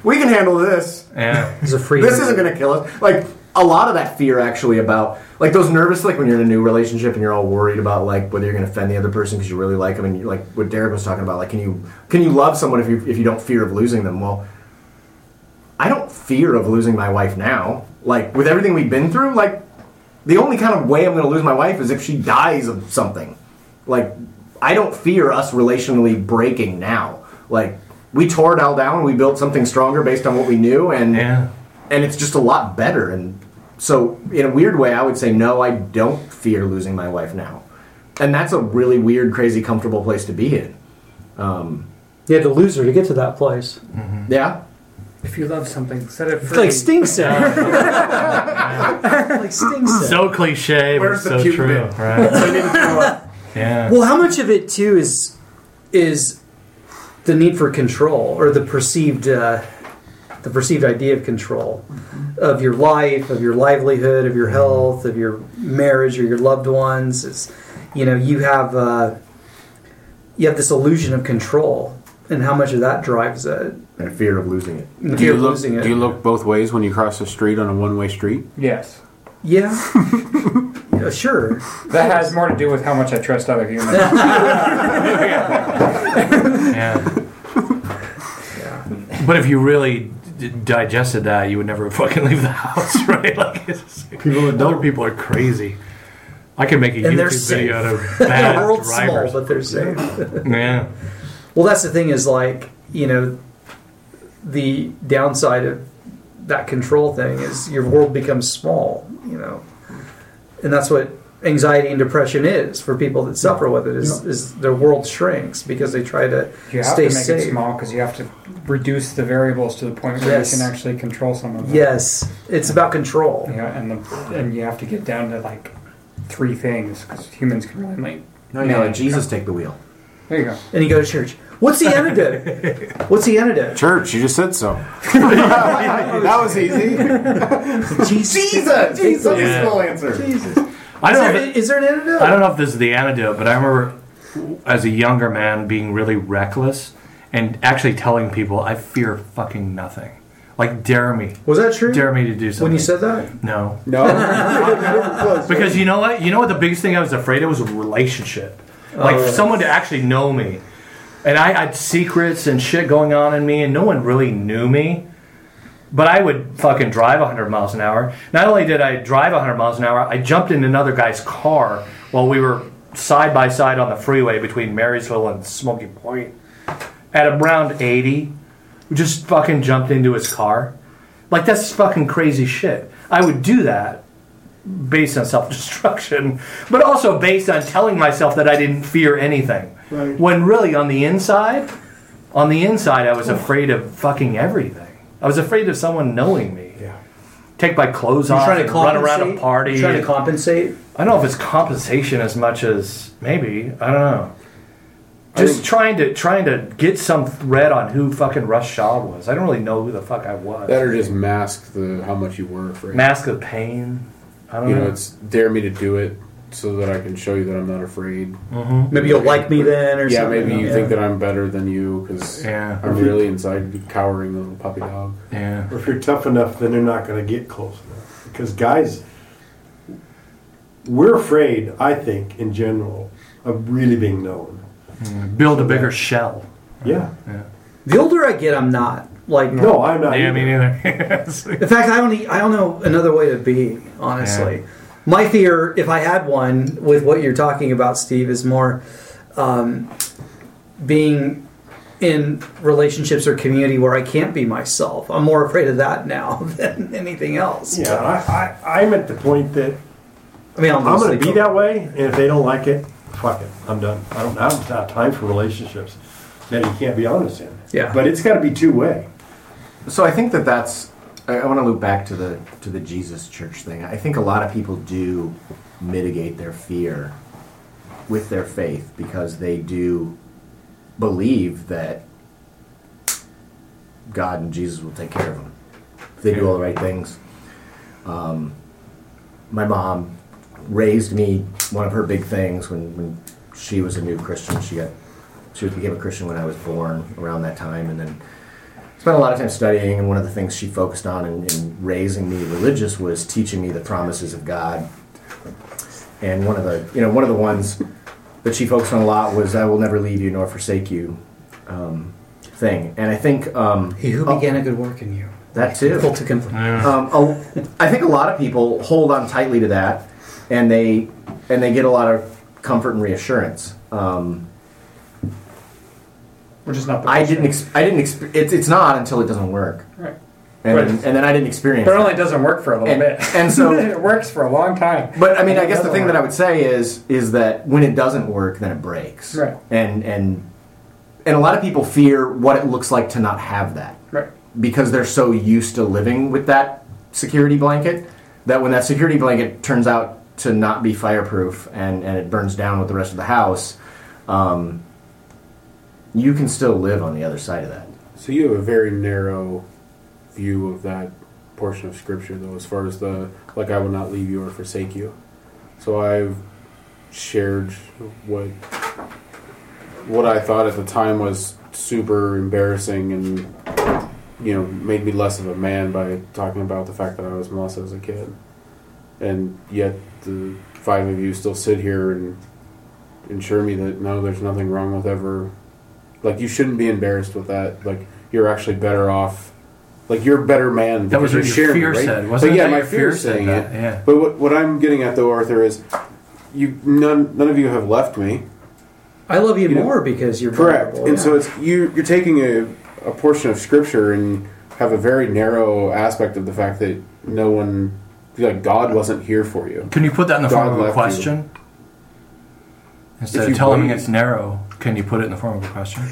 we can handle this Yeah. There's a freedom. this isn't going to kill us. Like a lot of that fear actually about like those nervous like when you're in a new relationship and you're all worried about like whether you're going to offend the other person because you really like them and you, like what Derek was talking about like can you can you love someone if you if you don't fear of losing them? Well, I don't fear of losing my wife now. Like with everything we've been through, like the only kind of way I'm going to lose my wife is if she dies of something. Like I don't fear us relationally breaking now. Like we tore it all down, we built something stronger based on what we knew, and Yeah. and it's just a lot better. And so, in a weird way, I would say no. I don't fear losing my wife now, and that's a really weird, crazy, comfortable place to be in. You had to lose her to get to that place. Yeah, If you love something, set it It's free. like Sting said. like Sting said. So cliche, but Where's it's the so true, bit? right? Yeah. Well, how much of it too is is the need for control or the perceived uh, the perceived idea of control of your life, of your livelihood, of your health, of your marriage or your loved ones? Is you know you have uh, you have this illusion of control, and how much of that drives it? and fear of losing it. Do fear you, of look, losing it. do you look both ways when you cross the street on a one-way street? Yes. Yeah. yeah, sure. That has more to do with how much I trust other humans. Yeah. But if you really d- digested that, you would never fucking leave the house, right? Like it's, People that other don't. people are crazy. I could make a And YouTube video out of the bad world's drivers. small, but they're safe. yeah. Well, that's the thing is like, you know, the downside of that control thing is your world becomes small, you know. And that's what anxiety and depression is for people that suffer with it is, is their world shrinks because they try to You have stay to make safe. it small because you have to reduce the variables to the point where Yes. you can actually control some of them. Yes, it's about control. Yeah, and the and you have to get down to like three things because humans can really like. No, you let Jesus take the wheel. There you go. And you go to church. What's the antidote? What's the antidote? Church, you just said so. that was easy. Jesus. Jesus, Jesus, Yeah. full answer. I don't know. there, If it, is there an antidote? I don't know if this is the antidote, but I remember as a younger man being really reckless and actually telling people I fear fucking nothing. Like dare me, Was that true? dare me to do something. when you said that? no, No. because you know what? You know what the biggest thing I was afraid of was a relationship. Like Oh, yeah. someone to actually know me. And I had secrets and shit going on in me, and no one really knew me. But I would fucking drive 100 miles an hour. Not only did I drive 100 miles an hour, I jumped in another guy's car while we were side by side on the freeway between Marysville and Smoky Point at around 80. we Just fucking jumped into his car. Like, that's fucking crazy shit. I would do that based on self destruction, but also based on telling myself that I didn't fear anything. Right. When really on the inside, on the inside, I was afraid of fucking everything. I was afraid of someone knowing me. Yeah. Take my clothes You're off trying to and run around a compensate? party. You're trying to compensate? I don't know if it's compensation as much as maybe. I don't know. Just trying to trying to get some thread on who fucking Rush Shaw was. I don't really know who the fuck I was. Better just mask the how much you were afraid. Mask of pain. I don't know. you know. know, it's dare me to do it so that I can show you that I'm not afraid. Mm-hmm. Maybe you'll like me then, or yeah, something. maybe you think that I'm better than you because Yeah. I'm really inside cowering little puppy dog. Yeah. Or if you're tough enough, then they're not going to get close enough. Because guys, we're afraid, I think, in general, of really being known. Mm, build a bigger shell. Yeah. The older I get, I'm not. Like No, I'm not. Yeah, either. me neither. In fact, I don't. e- I don't know another way to be. Honestly, my fear, if I had one, with what you're talking about, Steve, is more um, being in relationships or community where I can't be myself. I'm more afraid of that now than anything else. Yeah, I, I, I'm at the point that I mean, I'm, I'm going to be that way, and if they don't like it, fuck it, I'm done. I don't, I don't have time for relationships that you can't be honest in. Yeah. But it's got to be two way. So I think that that's. I, I want to loop back to the to the Jesus Church thing. I think a lot of people do mitigate their fear with their faith because they do believe that God and Jesus will take care of them if they do all the right things. Um, my mom raised me. One of her big things when, when she was a new Christian, she got she became a Christian when I was born around that time, and then spent a lot of time studying, and one of the things she focused on in, in raising me religious was teaching me the promises of God. And one of the, you know, one of the ones that she focused on a lot was "I will never leave you nor forsake you" um, thing. And I think um, He who oh, began a good work in you, that too. full to complete. Um, a- I think a lot of people hold on tightly to that, and they and they get a lot of comfort and reassurance. Um, Which is not the I didn't. thing. Ex- I didn't. Exp- it's it's not until it doesn't work, Right. and Right. then, and then I didn't experience. But it it. only doesn't work for a little And- bit. and so- it works for a long time. But I mean, I guess the thing that I would say is is that when it doesn't work, then it breaks. Right. And and and a lot of people fear what it looks like to not have that Right. because they're so used to living with that security blanket that when that security blanket turns out to not be fireproof and and it burns down with the rest of the house, um, you can still live on the other side of that. So you have a very narrow view of that portion of scripture, though, as far as the like, I will not leave you or forsake you. So I've shared what what I thought at the time was super embarrassing and you know made me less of a man by talking about the fact that I was molested as a kid, and yet the five of you still sit here and ensure me that no, there's nothing wrong with ever like you shouldn't be embarrassed with that. Like you're actually better off. Like you're a better man. That was because what you're your sharing fear it, right? said, wasn't but it yeah, my fear fear is said saying that? it. Yeah. But what, what I'm getting at though, Arthur, is you none none of you have left me. I love you, You know, more because you're Correct. vulnerable, And yeah. so it's you you're taking a, a portion of scripture and have a very narrow aspect of the fact that no one like God wasn't here for you. Can you put that in the God form of a left you. question? Instead If of telling me wait- it's narrow, can you put it in the form of a question?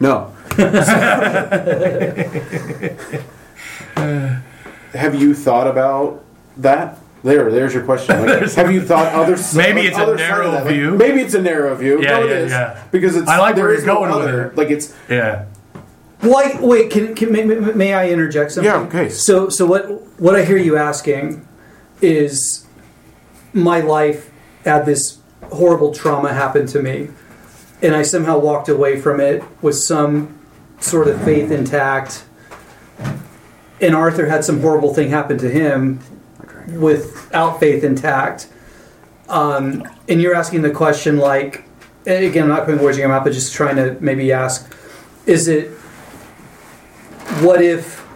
No. have you thought about that? There, there's your question. Like, have you thought other? Maybe like, it's a other side narrow of that? Like, view. maybe it's a narrow view. Yeah, no, yeah, is. yeah. Because it's. I like there where is you're no going with other. it. Like it's. Yeah. Why? Wait, can, can may, may- may I interject something? Yeah, okay. So, so what? What I hear you asking is, my life had this horrible trauma happen to me, and I somehow walked away from it with some sort of faith intact. And Arthur had some horrible thing happen to him without faith intact. Um, and you're asking the question like, again, I'm not putting words in your mouth, but just trying to maybe ask, is it what if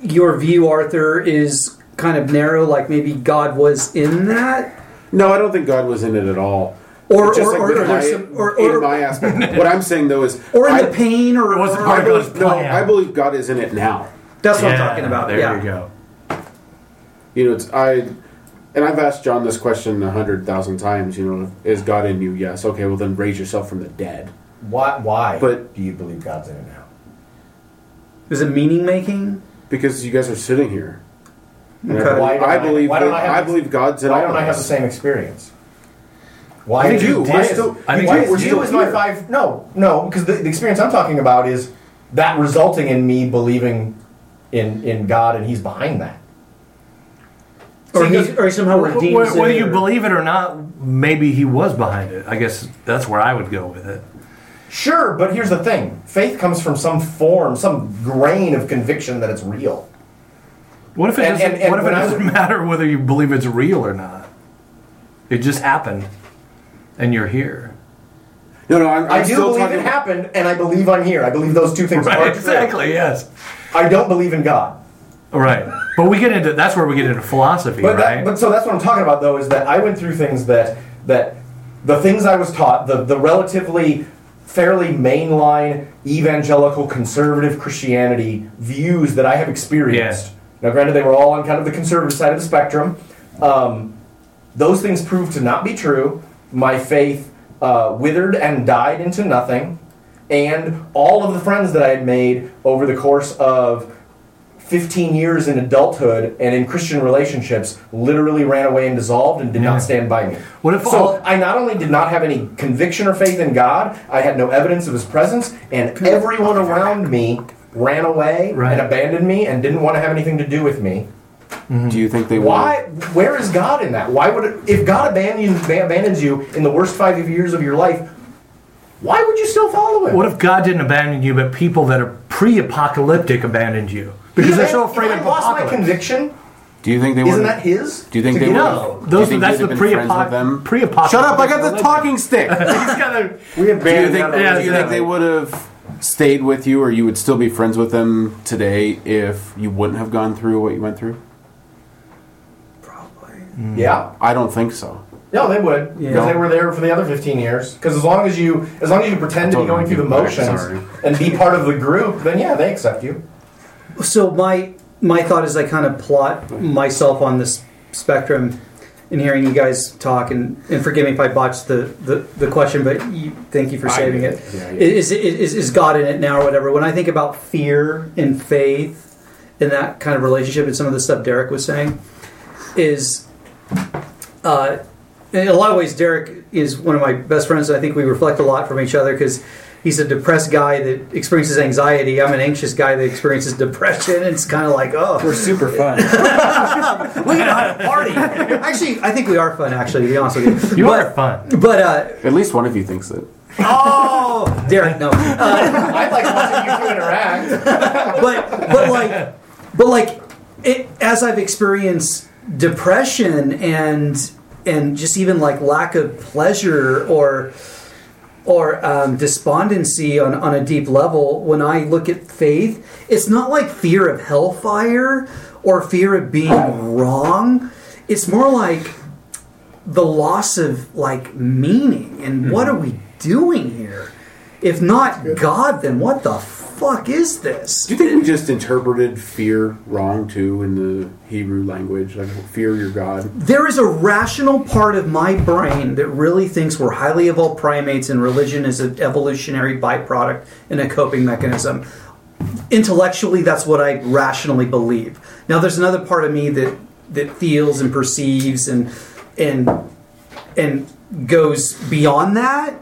your view, Arthur, is kind of narrow, like maybe God was in that? No, I don't think God was in it at all. Or, or, like or, or my, there's some, or, in or, my aspect. what I'm saying though is, or in I, the pain, or, It wasn't part I of God's believe, no. I believe God is in it now. that's what I'm talking about. There yeah. you go. You know, it's I, and I've asked John this question a hundred thousand times. You know, is God in you? Yes. Okay. Well, then raise yourself from the dead. Why? Why? But- do you believe God's in it now? Is it meaning making? Because you guys are sitting here. And Okay. I, Why believe, don't I I- believe why don't that- I have I believe God's in Why all don't of I have the us. same experience? Why I is- do. Why We're still- I think why you- is we're you still is my here. five? No, no, because the, the experience I'm talking about is that resulting in me believing in in God and He's behind that. or, See, he, or he somehow redeems Wh- Whether it, you or- believe it or not, maybe he was behind it. I guess that's where I would go with it. Sure, but here's the thing: faith comes from some form, some grain of conviction that it's real. What if it And- doesn't, and- and what if it doesn't was- matter whether you believe it's real or not? It just happened, and you're here. No, no, I'm, I'm I do still believe talking it happened, and I believe I'm here. I believe those two things are Right, true. exactly. Yes. I don't believe in God. Right. But we get into that's where we get into philosophy, But, right? that, but so that's what I'm talking about, though, is that I went through things that that the things I was taught, the the relatively fairly mainline evangelical conservative Christianity views that I have experienced. Now, granted, they were all on kind of the conservative side of the spectrum. Um, those things proved to not be true. My faith uh, withered and died into nothing, and all of the friends that I had made over the course of 15 years in adulthood and in Christian relationships literally ran away and dissolved and did Yeah. not stand by me. What if so all- I not only did not have any conviction or faith in God, I had no evidence of his presence, and everyone around me ran away Right. and abandoned me and didn't want to have anything to do with me. Mm-hmm. Do you think they Why? Where is God in that? Why would it, if God abandons, abandons you in the worst five years of your life? Why would you still follow him? what if God didn't abandon you, but people that are pre-apocalyptic abandoned you because they're so If afraid I of lost my apocalypse? conviction. Do you think they Isn't would? that his? Do you think they get would? No, do you those think that's the have been friends with pre-apoc- them? pre-apocalyptic. Shut up! I got the talking stick. He's got a- We have Do you banned think, Yeah, do you yeah. think they would have stayed with you, or you would still be friends with them today if you wouldn't have gone through what you went through? Probably. Mm. Yeah. I don't think so. No, they would because Yeah. they were there for the other 15 years. Because as long as you, as long as you pretend to be going through the motions and be part of the group, then yeah, they accept you. So my my thought is I kind of plot myself on this spectrum in hearing you guys talk and, and forgive me if I botched the, the, the question, but you, thank you for saving did. it. Yeah, yeah. Is, is, is God in it now or whatever? When I think about fear and faith in that kind of relationship and some of the stuff Derek was saying is uh, in a lot of ways Derek is one of my best friends. I think we reflect a lot from each other because he's a depressed guy that experiences anxiety. I'm an anxious guy that experiences depression. And it's kind of like, oh, We're super fun. we can have a party. Actually, I think we are fun. Actually, to be honest with you, You but, are fun. But uh, At least one of you thinks it. oh, Derek, no. Uh, I'd like watching you two interact. but but like but like it, as I've experienced depression and and just even like lack of pleasure or or um, despondency on, on a deep level when I look at faith, it's not like fear of hellfire or fear of being wrong. It's more like the loss of like meaning and what are we doing here? If not God, then what the fuck is this? Do you think we just interpreted fear wrong too in the Hebrew language? Like fear your God. There is a rational part of my brain that really thinks we're highly evolved primates and religion is an evolutionary byproduct and a coping mechanism. Intellectually, that's what I rationally believe. Now, there's another part of me that that feels and perceives and and and goes beyond that.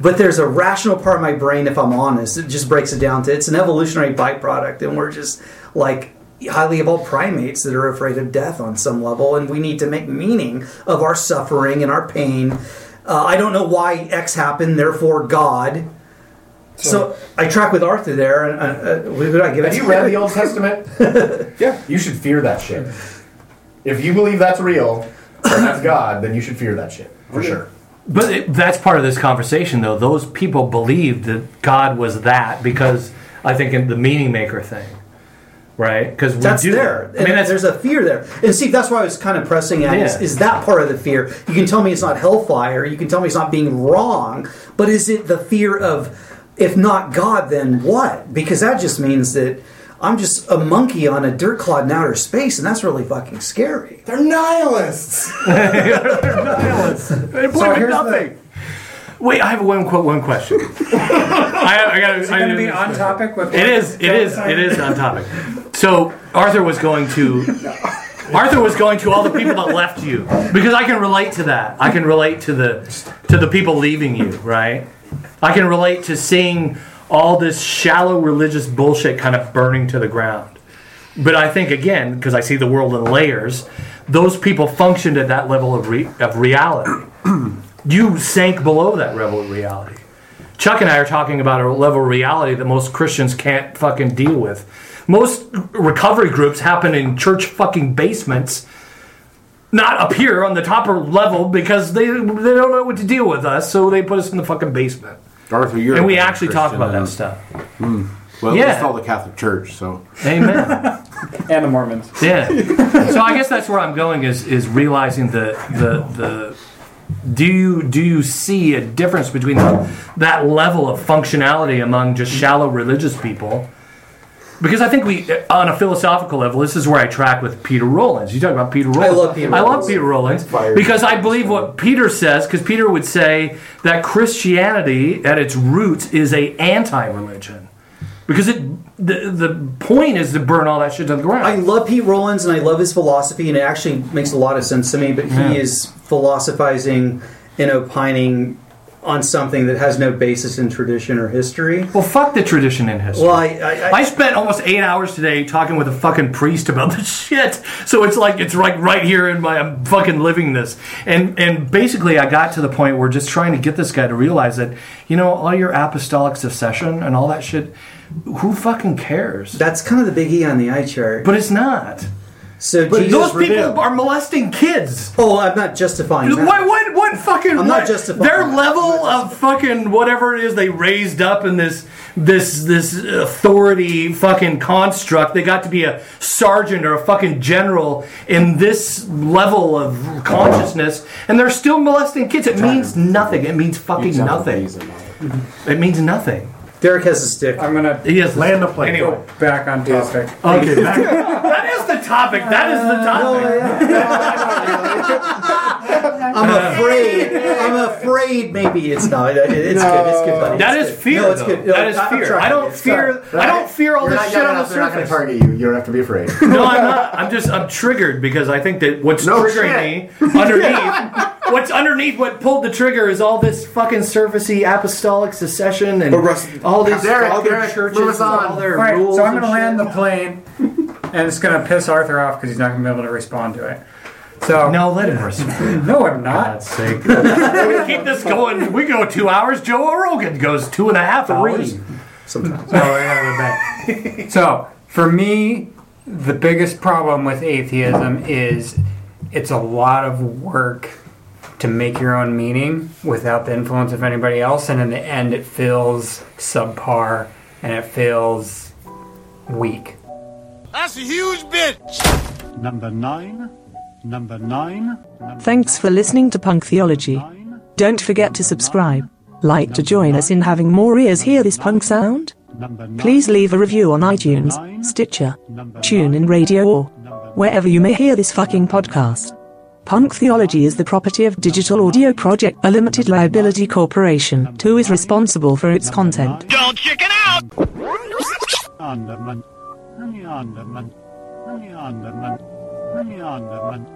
But there's a rational part of my brain, if I'm honest, it just breaks it down to it's an evolutionary byproduct, and we're just like highly evolved primates that are afraid of death on some level, and we need to make meaning of our suffering and our pain. Uh, I don't know why X happened, therefore God. So, I track with Arthur there, and uh, uh, what did I give? Have you read the Old Testament? Yeah. You should fear that shit. If you believe that's real, and that's God, then you should fear that shit for sure. But it, that's part of this conversation, though. Those people believed that God was that because I think in the meaning maker thing, right? Because That's do. there. I mean, there's a fear there. And see, that's why I was kind of pressing at is, is that part of the fear. You can tell me it's not hellfire. You can tell me it's not being wrong. But is it the fear of, if not God, then what? Because that just means that I'm just a monkey on a dirt clod in outer space, and that's really fucking scary. They're nihilists. they're believe So in here's nothing. Wait, I have one quote, one question. I, I got Is it going to be on topic with It is. It is. It is on topic. So Arthur was going to. Arthur was going to all the people that left you because I can relate to that. I can relate to the to the people leaving you, right? I can relate to seeing all this shallow religious bullshit kind of burning to the ground. But I think again, because I see the world in layers, those people functioned at that level of, re- of reality. you sank below that level of reality. Chuck and I are talking about a level of reality that most Christians can't fucking deal with. Most recovery groups happen in church fucking basements, not up here on the top level because they they don't know what to deal with us, so they put us in the fucking basement. Arthur, you're and we better actually talk about than- that stuff. Hmm. Well, Yeah. yeah. it's all the Catholic Church, so. Amen. and the Mormons. Yeah. so I guess that's where I'm going is is realizing the the the do you do you see a difference between that level of functionality among just shallow religious people? Because I think we, on a philosophical level, this is where I track with Peter Rollins. You talk about Peter Rollins. love Peter I love Peter Rollins because I believe what Peter says. Because Peter would say that Christianity, at its roots, is a anti-religion. Because it, the the point is to burn all that shit to the ground. I love Pete Rollins and I love his philosophy, and it actually makes a lot of sense to me. But Yeah. he is philosophizing and opining on something that has no basis in tradition or history. Well, fuck the tradition in history. Well, I, I, I, I spent almost eight hours today talking with a fucking priest about this shit. So it's like it's like right here in my I'm fucking living this. And and basically I got to the point where just trying to get this guy to realize that, you know, all your apostolic succession and all that shit, who fucking cares? that's kind of the biggie on the eye chart. But it's not. So But Jesus Those people revealed. are molesting kids. Oh, I'm not justifying that. What, what, what fucking? I'm not what- justifying Their that. level of fucking whatever it is they raised up in this this this authority fucking construct. They got to be a sergeant or a fucking general in this level of consciousness, and they're still molesting kids. It means nothing. It means fucking nothing. It means nothing. Derek has a stick. I'm gonna He has Land the plane. Anyway, go back on topic. okay, back- that is the topic. That is the uh, topic. I'm afraid. I'm afraid. Maybe it's not. It- It's good. It's good. Buddy. That It's is good. fear. No, it's though. good. No, That is I- I'm fear. trying. I don't It's fear. I don't fear all You're this shit young on the enough, they're not going to target you. You don't have to be afraid. No, I'm not. I'm just I'm triggered because I think that what's No triggering me underneath what's underneath what pulled the trigger is all this fucking surfacey apostolic succession and Russ- all these Derek, other Derek, churches move and on. all their All right, rules. so I'm going to and land shit. the plane, and it's going to piss Arthur off because he's not going to be able to respond to it. So No, let him respond. no, I'm not. God's sake. we can keep this going. We go two hours. Joe Rogan goes two and a half hours. Sometimes. So, I gotta go back. so for me, the biggest problem with atheism is it's a lot of work to make your own meaning without the influence of anybody else, and in the end, it feels subpar and it feels weak. That's a huge bitch. Number nine. Number nine. Number Thanks for listening to Punk Theology. nine. Don't forget to subscribe. Like to join us in having more ears hear this punk sound? Nine. Please leave a review on iTunes, Stitcher, TuneIn Radio, or wherever you may hear this fucking podcast. Punk Theology is the property of Digital Audio Project, a limited liability corporation, who is responsible for its content. Underman. Honey Underman. Honey Underman. Underman.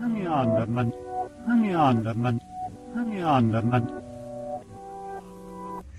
Honey Underman. Honey Underman. Honey Underman.